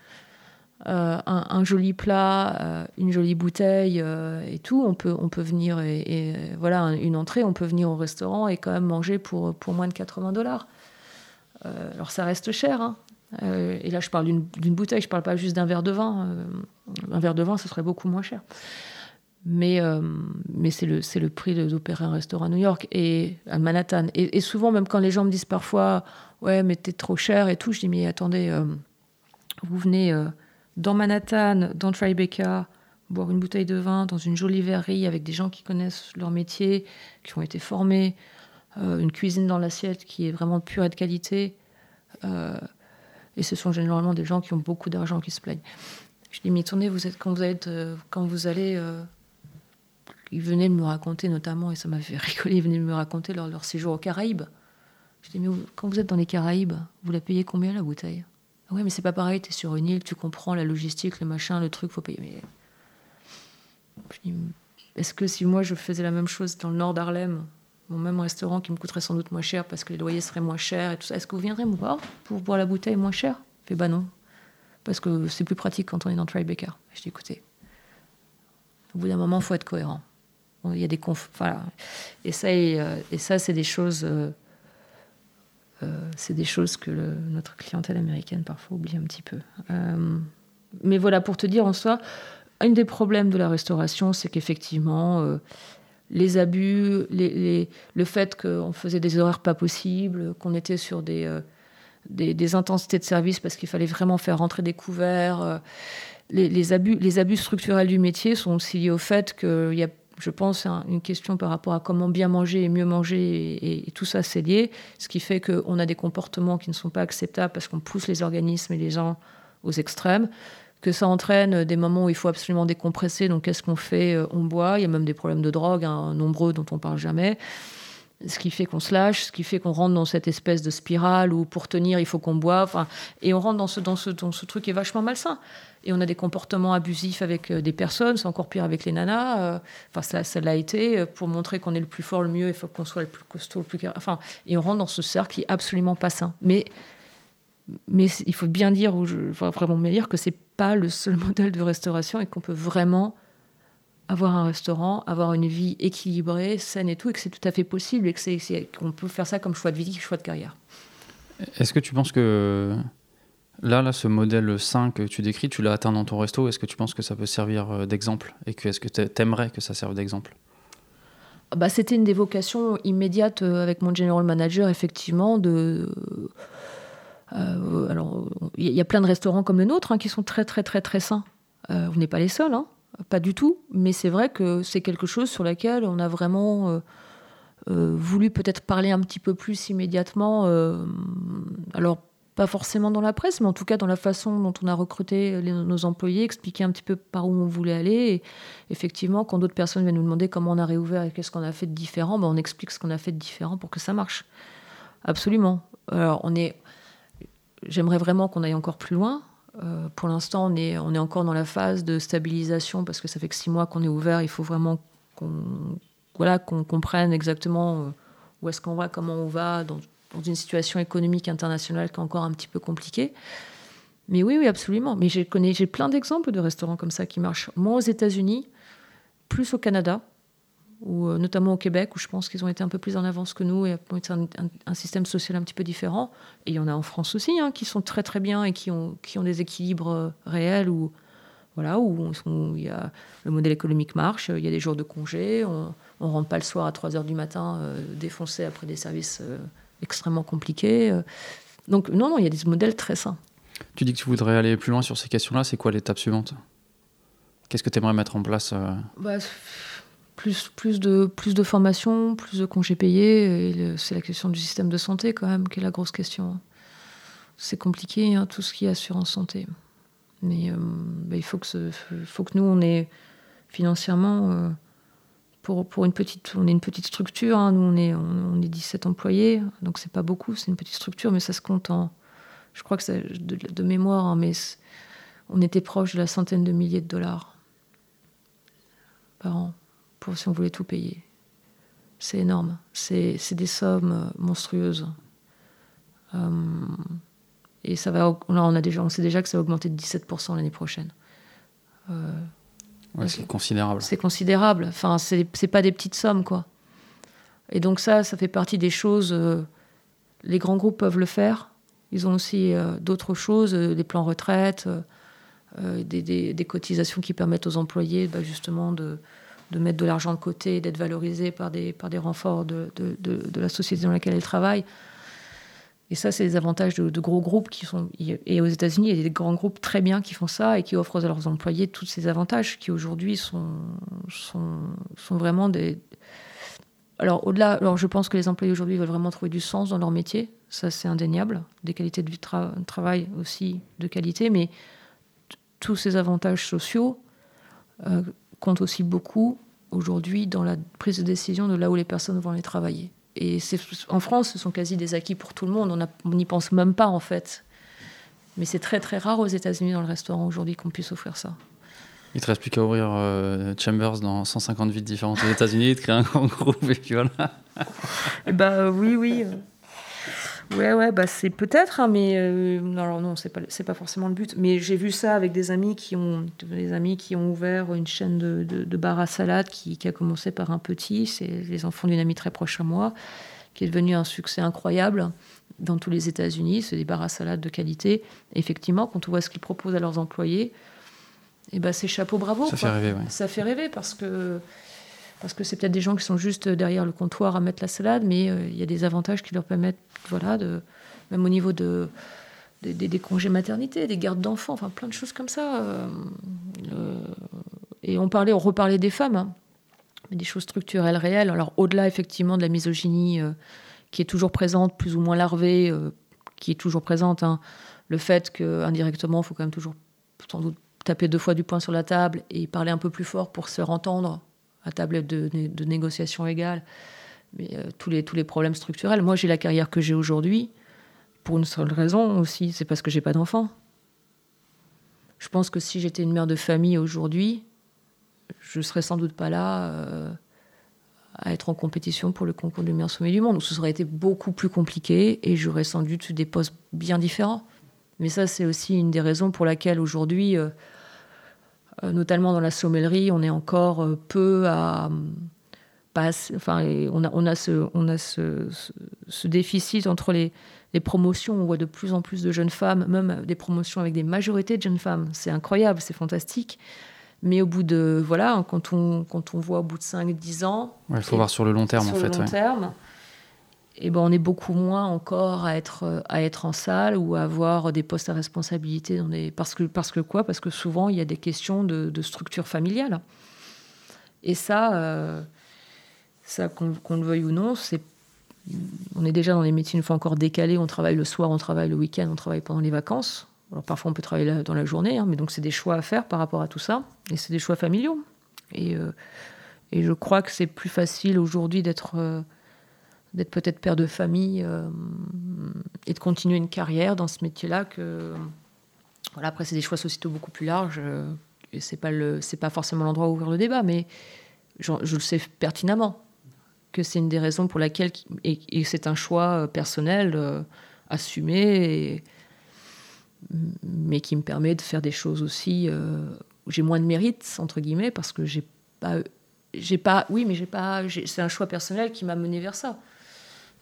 euh, un, joli plat, euh, une jolie bouteille et tout, on peut, on peut venir et, voilà un- une entrée, on peut venir au restaurant et quand même manger pour, pour moins de 80 dollars. Alors ça reste cher. hein. Euh, et là, je parle d'une bouteille, je parle pas juste d'un verre de vin. Euh, un verre de vin, ce serait beaucoup moins cher. Mais, euh, mais c'est le, le prix d'opérer un restaurant à New York et à Manhattan. Et, et souvent, même quand les gens me disent parfois, ouais, mais t'es trop cher et tout, je dis, mais attendez, vous venez dans Manhattan, dans Tribeca, boire une bouteille de vin dans une jolie verrerie avec des gens qui connaissent leur métier, qui ont été formés, une cuisine dans l'assiette qui est vraiment pure et de qualité. Et ce sont généralement des gens qui ont beaucoup d'argent qui se plaignent. Je dis, mais attendez, vous êtes, quand, vous êtes, euh, quand vous allez. euh, ils venaient me raconter notamment, et ça m'a fait rigoler, ils venaient me raconter leur, leur séjour aux Caraïbes. Je dis, mais quand vous êtes dans les Caraïbes, vous la payez combien la bouteille? Ouais, mais c'est pas pareil, tu es sur une île, tu comprends la logistique, le machin, le truc, faut payer. Mais... Est-ce que si moi je faisais la même chose dans le nord d'Harlem, même restaurant qui me coûterait sans doute moins cher parce que les loyers seraient moins chers et tout ça, est-ce que vous viendrez me voir pour boire la bouteille moins chère? Fait bah non, parce que c'est plus pratique quand on est dans Tribeca. Je dis écoutez, au bout d'un moment, il faut être cohérent. Il y a des conf... voilà. Et ça, et, euh, ça c'est des choses. Euh, euh, c'est des choses que notre clientèle américaine parfois oublie un petit peu. mais voilà, pour te dire en soi, un des problèmes de la restauration, c'est qu'effectivement, les abus, le fait qu'on faisait des horaires pas possibles, qu'on était sur des, des, intensités de service parce qu'il fallait vraiment faire rentrer des couverts. Les, abus, les abus structurels du métier sont aussi liés au fait qu'il y a je pense, une question par rapport à comment bien manger et mieux manger, et, tout ça, c'est lié. Ce qui fait qu'on a des comportements qui ne sont pas acceptables parce qu'on pousse les organismes et les gens aux extrêmes, que ça entraîne des moments où il faut absolument décompresser. Donc, qu'est-ce qu'on fait euh, On boit. Il y a même des problèmes de drogue, hein, nombreux dont on parle jamais. Ce qui fait qu'on se lâche, ce qui fait qu'on rentre dans cette espèce de spirale où pour tenir, il faut qu'on boive. et on rentre dans ce, dans, ce, dans ce truc qui est vachement malsain et on a des comportements abusifs avec euh, des personnes, c'est encore pire avec les nanas. Euh, enfin, ça, ça l'a été pour montrer qu'on est le plus fort, le mieux, il faut qu'on soit le plus costaud, le plus. Enfin, et on rentre dans ce cercle qui est absolument pas sain. Mais, mais il faut bien dire, ou je vraiment bien dire que c'est pas le seul modèle de restauration et qu'on peut vraiment avoir un restaurant, avoir une vie équilibrée, saine et tout, et que c'est tout à fait possible et qu'on peut faire ça comme choix de vie, choix de carrière. Est-ce que tu penses que Là, là, ce modèle 5 que tu décris, tu l'as atteint dans ton resto. Est-ce que tu penses que ça peut servir euh, d'exemple Et que est-ce que tu aimerais que ça serve d'exemple? Bah, C'était une des vocations immédiates euh, avec mon general manager, effectivement, de... Euh, alors, il y a plein de restaurants comme le nôtre hein, qui sont très, très, très, très sains. Euh, on n'est pas les seuls, hein, pas du tout. Mais c'est vrai que c'est quelque chose sur lequel on a vraiment voulu peut-être parler un petit peu plus immédiatement. alors, pas forcément dans la presse, mais en tout cas dans la façon dont on a recruté nos employés, expliquer un petit peu par où on voulait aller. Et effectivement, quand d'autres personnes viennent nous demander comment on a réouvert et qu'est-ce qu'on a fait de différent, ben on explique ce qu'on a fait de différent pour que ça marche. Absolument. Alors, on est. J'aimerais vraiment qu'on aille encore plus loin. Euh, pour l'instant, on est, on est encore dans la phase de stabilisation parce que ça fait que six mois qu'on est ouvert. Il faut vraiment qu'on voilà, qu'on comprenne exactement euh, où est-ce qu'on va, comment on va, dans dans une situation économique internationale qui est encore un petit peu compliquée. Mais oui, oui, absolument. Mais j'ai plein d'exemples de restaurants comme ça qui marchent. Moins aux États-Unis, plus au Canada, ou euh, notamment au Québec, où je pense qu'ils ont été un peu plus en avance que nous et ont un, un, système social un petit peu différent. Et il y en a en France aussi, hein, qui sont très très bien et qui ont, qui ont des équilibres euh, réels où, voilà, où il y a, le modèle économique marche, il y a des jours de congé, on ne rentre pas le soir à 3 h du matin euh, défoncé après des services extrêmement compliqué. Euh. Donc non, non, il y a des modèles très sains. Tu dis que tu voudrais aller plus loin sur ces questions-là. C'est quoi l'étape suivante? Qu'est-ce que tu aimerais mettre en place euh? bah, plus, plus, de, plus de formation, plus de congés payés. C'est la question du système de santé quand même qui est la grosse question. C'est compliqué, hein, tout ce qui est assurance santé. Mais euh, bah, il faut que, faut que nous, on ait financièrement pour, pour une petite, on est une petite structure, hein. nous on est, on, est 17 employés, donc c'est pas beaucoup, c'est une petite structure, mais ça se compte en, je crois que de, mémoire, hein, mais on était proche de la centaine de milliers de dollars par an, pour si on voulait tout payer. C'est énorme, c'est des sommes monstrueuses. Euh, et ça va, là on, a déjà, on sait déjà que ça va augmenter de 17% l'année prochaine. Euh, c'est considérable. C'est considérable. Enfin, c'est pas des petites sommes, quoi. Et donc ça, ça fait partie des choses. Euh, les grands groupes peuvent le faire. Ils ont aussi euh, d'autres choses, euh, des plans retraite, des, cotisations qui permettent aux employés, bah, justement, de, de, mettre de l'argent de côté, d'être valorisés par des, par des renforts de, de, de, la société dans laquelle ils travaillent. Et ça, c'est les avantages de, gros groupes qui sont. Et aux États-Unis, il y a des grands groupes très bien qui font ça et qui offrent à leurs employés tous ces avantages qui aujourd'hui sont, sont, sont, vraiment des. Alors, au-delà, alors je pense que les employés aujourd'hui veulent vraiment trouver du sens dans leur métier. Ça, c'est indéniable. Des qualités de vie de travail aussi de qualité. Mais tous ces avantages sociaux euh, comptent aussi beaucoup aujourd'hui dans la prise de décision de là où les personnes vont aller travailler. Et en France, ce sont quasi des acquis pour tout le monde. On n'y pense même pas, en fait. Mais c'est très très rare aux États-Unis dans le restaurant aujourd'hui qu'on puisse offrir ça. Il te reste plus qu'à ouvrir euh, Chambers dans 150 villes différentes aux États-Unis, de créer un grand groupe et puis voilà. Eh bah oui, oui. Ouais, ouais, bah c'est peut-être, hein, mais euh, non, non, c'est pas, c'est pas forcément le but. Mais j'ai vu ça avec des amis qui ont, des amis qui ont ouvert une chaîne de, de, bar à salade qui, qui, a commencé par un petit. C'est les enfants d'une amie très proche à moi, qui est devenu un succès incroyable dans tous les États-Unis. C'est des bars à salade de qualité. effectivement, quand on voit ce qu'ils proposent à leurs employés, et eh ben c'est chapeau bravo. Ça fait rêver, ouais. Ça fait rêver parce que parce que c'est peut-être des gens qui sont juste derrière le comptoir à mettre la salade, mais euh, il y a des avantages qui leur permettent, voilà, de, même au niveau de, des congés maternité, des gardes d'enfants, enfin plein de choses comme ça. Euh, et on parlait, on reparlait des femmes, hein, des choses structurelles réelles. Alors au-delà effectivement de la misogynie euh, qui est toujours présente, plus ou moins larvée, qui est toujours présente, hein, le fait qu'indirectement, il faut quand même toujours sans doute taper deux fois du poing sur la table et parler un peu plus fort pour se faire entendre à table de, négociation égale, mais euh, tous, les, tous les problèmes structurels. Moi, j'ai la carrière que j'ai aujourd'hui pour une seule raison aussi, c'est parce que j'ai pas d'enfants. Je pense que si j'étais une mère de famille aujourd'hui, je serais sans doute pas là euh, à être en compétition pour le concours du meilleur sommet du monde. ce serait été beaucoup plus compliqué et j'aurais sans doute des postes bien différents. Mais ça, c'est aussi une des raisons pour laquelle aujourd'hui, euh, notamment dans la sommellerie, on est encore euh, peu à. enfin, on a, on a, ce, on a ce, ce, déficit entre les, les, promotions. On voit de plus en plus de jeunes femmes, même des promotions avec des majorités de jeunes femmes. C'est incroyable, c'est fantastique. Mais au bout de. Voilà, quand on, quand on voit au bout de 5-10 ans. Il faut voir sur le long terme, en fait. Le long terme, et ben, on est beaucoup moins encore à être, à être en salle ou à avoir des postes à responsabilité. Parce, que, parce que quoi? Parce que souvent, il y a des questions de, structure familiale. Et ça, euh, ça qu'on le veuille ou non, c'est on est déjà dans des métiers une fois encore décalés. On travaille le soir, on travaille le week-end, on travaille pendant les vacances. Alors parfois, on peut travailler dans la journée, hein, mais donc c'est des choix à faire par rapport à tout ça. Et c'est des choix familiaux. Et, euh, et je crois que c'est plus facile aujourd'hui d'être... Euh, d'être peut-être père de famille euh, et de continuer une carrière dans ce métier-là que voilà après c'est des choix sociétaux beaucoup plus larges euh, et c'est pas le c'est pas forcément l'endroit où ouvrir le débat mais je, le sais pertinemment que c'est une des raisons pour laquelle et, c'est un choix euh, personnel assumé mais qui me permet de faire des choses aussi où j'ai moins de mérite entre guillemets parce que j'ai pas j'ai pas oui mais j'ai pas c'est un choix personnel qui m'a mené vers ça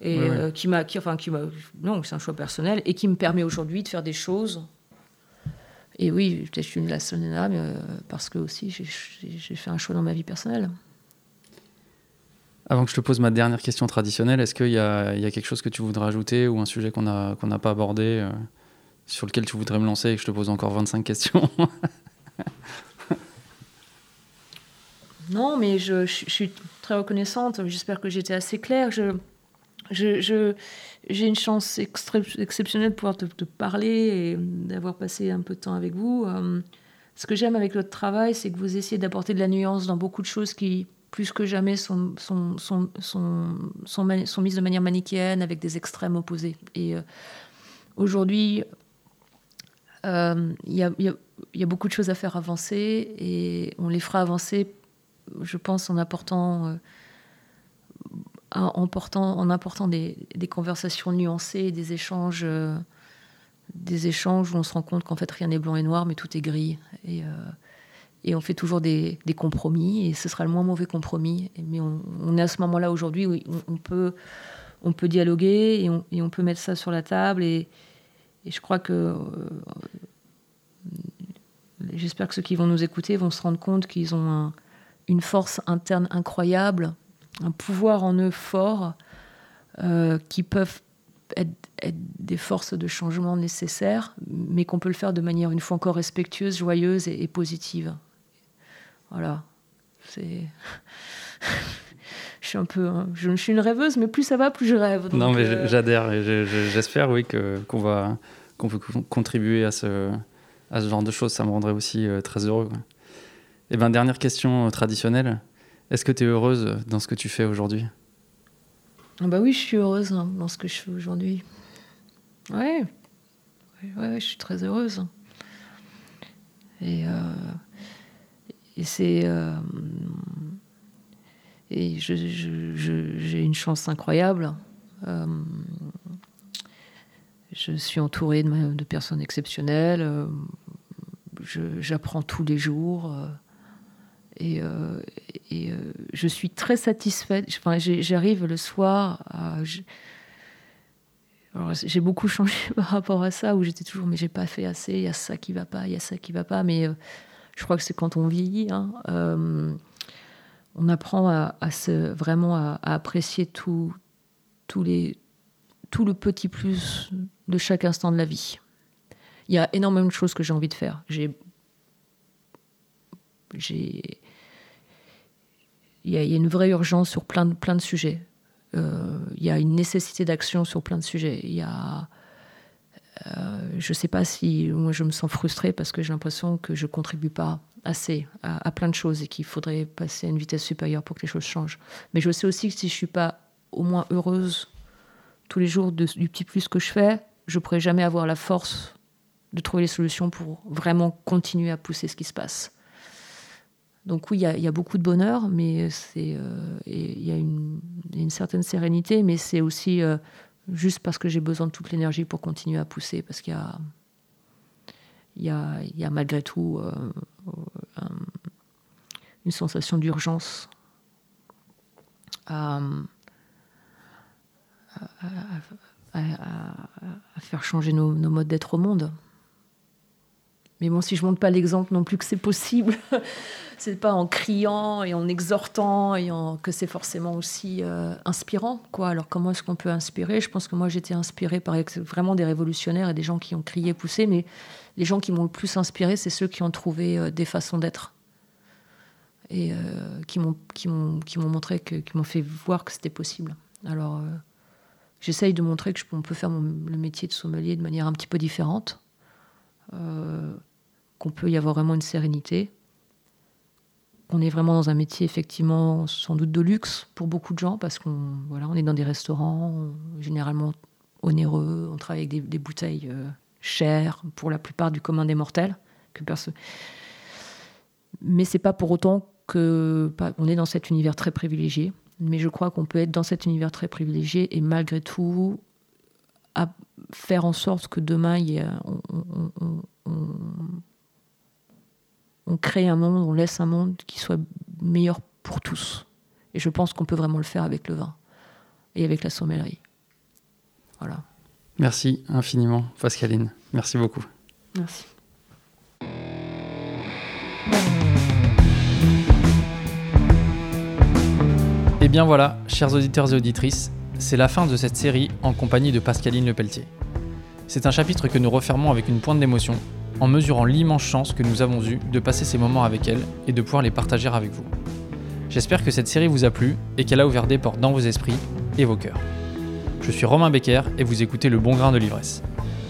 et euh, qui m'a, qui, enfin, qui m'a, non, c'est un choix personnel et qui me permet aujourd'hui de faire des choses. Et oui, peut-être je suis une la seule mais euh, parce que aussi j'ai fait un choix dans ma vie personnelle. Avant que je te pose ma dernière question traditionnelle, est-ce qu'il y, y, a quelque chose que tu voudrais ajouter ou un sujet qu'on n'a qu'on n'a pas abordé euh, sur lequel tu voudrais me lancer et que je te pose encore 25 questions? Non, mais je, je, suis très reconnaissante. J'espère que j'étais assez claire. Je, je, j'ai une chance exceptionnelle de pouvoir te, parler et d'avoir passé un peu de temps avec vous. Euh, ce que j'aime avec votre travail, c'est que vous essayez d'apporter de la nuance dans beaucoup de choses qui, plus que jamais, sont, sont, sont, sont, sont, mises de manière manichéenne avec des extrêmes opposés. Et euh, aujourd'hui, euh, il y, a, y, a, beaucoup de choses à faire avancer et on les fera avancer, je pense, en apportant en, portant, en apportant des, conversations nuancées, des échanges, euh, des échanges où on se rend compte qu'en fait rien n'est blanc et noir, mais tout est gris. Et, euh, et on fait toujours des, compromis, et ce sera le moins mauvais compromis. Mais on, est à ce moment-là aujourd'hui où on, peut, on peut dialoguer et on, et on, peut mettre ça sur la table. Et, et je crois que euh, j'espère que ceux qui vont nous écouter vont se rendre compte qu'ils ont une force interne incroyable un pouvoir en eux fort euh, qui peuvent être, des forces de changement nécessaires, mais qu'on peut le faire de manière une fois encore respectueuse, joyeuse et, positive. Voilà. C'est. je suis un peu. Je, suis une rêveuse, mais plus ça va, plus je rêve. non, mais euh, j'adhère et j'espère, oui, qu'on va qu'on peut contribuer à ce, à ce genre de choses. Ça me rendrait aussi euh, très heureux. Et ben dernière question traditionnelle. Est-ce que tu es heureuse dans ce que tu fais aujourd'hui? Ah Bah oui, je suis heureuse hein, dans ce que je fais aujourd'hui. Ouais, je suis très heureuse. Et, euh, c'est. euh, et j'ai une chance incroyable. Euh, je suis entourée de, personnes exceptionnelles. J'apprends tous les jours. Et euh, euh, je suis très satisfaite. Enfin, j'arrive le soir J'ai beaucoup changé par rapport à ça, où j'étais toujours, mais j'ai pas fait assez, il y a ça qui va pas, il y a ça qui va pas. Mais euh, je crois que c'est quand on vieillit, hein, on apprend à, se, vraiment à, apprécier tout, tous les, tout le petit plus de chaque instant de la vie. Il y a énormément de choses que j'ai envie de faire. J'ai, il y, a, une vraie urgence sur plein de, plein de sujets. Euh, il y a une nécessité d'action sur plein de sujets. Il y a, euh, je sais pas si moi je me sens frustrée parce que j'ai l'impression que je contribue pas assez à, plein de choses et qu'il faudrait passer à une vitesse supérieure pour que les choses changent. Mais je sais aussi que si je suis pas au moins heureuse tous les jours du petit plus que je fais, je pourrai jamais avoir la force de trouver les solutions pour vraiment continuer à pousser ce qui se passe. Donc oui, il y a- beaucoup de bonheur, mais c'est euh, il y, a une certaine sérénité, mais c'est aussi euh, juste parce que j'ai besoin de toute l'énergie pour continuer à pousser, parce qu'il y a, malgré tout euh, un- une sensation d'urgence à, faire changer nos modes d'être au monde. Mais bon, si je montre pas l'exemple non plus que c'est possible, c'est pas en criant et en exhortant et en, que c'est forcément aussi euh, inspirant. Quoi. Alors comment est-ce qu'on peut inspirer? Je pense que moi j'étais inspirée par vraiment des révolutionnaires et des gens qui ont crié, poussé, mais les gens qui m'ont le plus inspiré, c'est ceux qui ont trouvé euh, des façons d'être et euh, qui m'ont qui m'ont montré que qui m'ont fait voir que c'était possible. Alors j'essaye de montrer que on peut faire le métier de sommelier de manière un petit peu différente. Qu'on peut y avoir vraiment une sérénité, qu'on est vraiment dans un métier effectivement sans doute de luxe pour beaucoup de gens parce qu'on voilà, on est dans des restaurants on- généralement onéreux, on travaille avec des, bouteilles euh, chères pour la plupart du commun des mortels que. Mais c'est pas pour autant que on est dans cet univers très privilégié. Mais je crois qu'on peut être dans cet univers très privilégié et malgré tout à faire en sorte que demain il y on, on- on- on- crée un monde, on laisse un monde qui soit meilleur pour tous. Et je pense qu'on peut vraiment le faire avec le vin et avec la sommellerie. Voilà. Merci infiniment, Pascaline. Merci beaucoup. Merci. Et bien voilà, chers auditeurs et auditrices, c'est la fin de cette série en compagnie de Pascaline Lepelletier. C'est un chapitre que nous refermons avec une pointe d'émotion, en mesurant l'immense chance que nous avons eue de passer ces moments avec elle et de pouvoir les partager avec vous. J'espère que cette série vous a plu et qu'elle a ouvert des portes dans vos esprits et vos cœurs. Je suis Romain Becker et vous écoutez Le Bon Grain de l'Ivresse.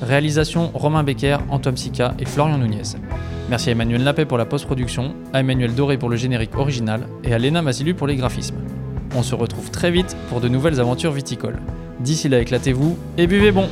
Réalisation Romain Becker, Antoine Sica et Florian Nunez. Merci à Emmanuel Lapet pour la post-production, à Emmanuel Doré pour le générique original et à Léna Masilu pour les graphismes. On se retrouve très vite pour de nouvelles aventures viticoles. D'ici là, éclatez-vous et buvez bon!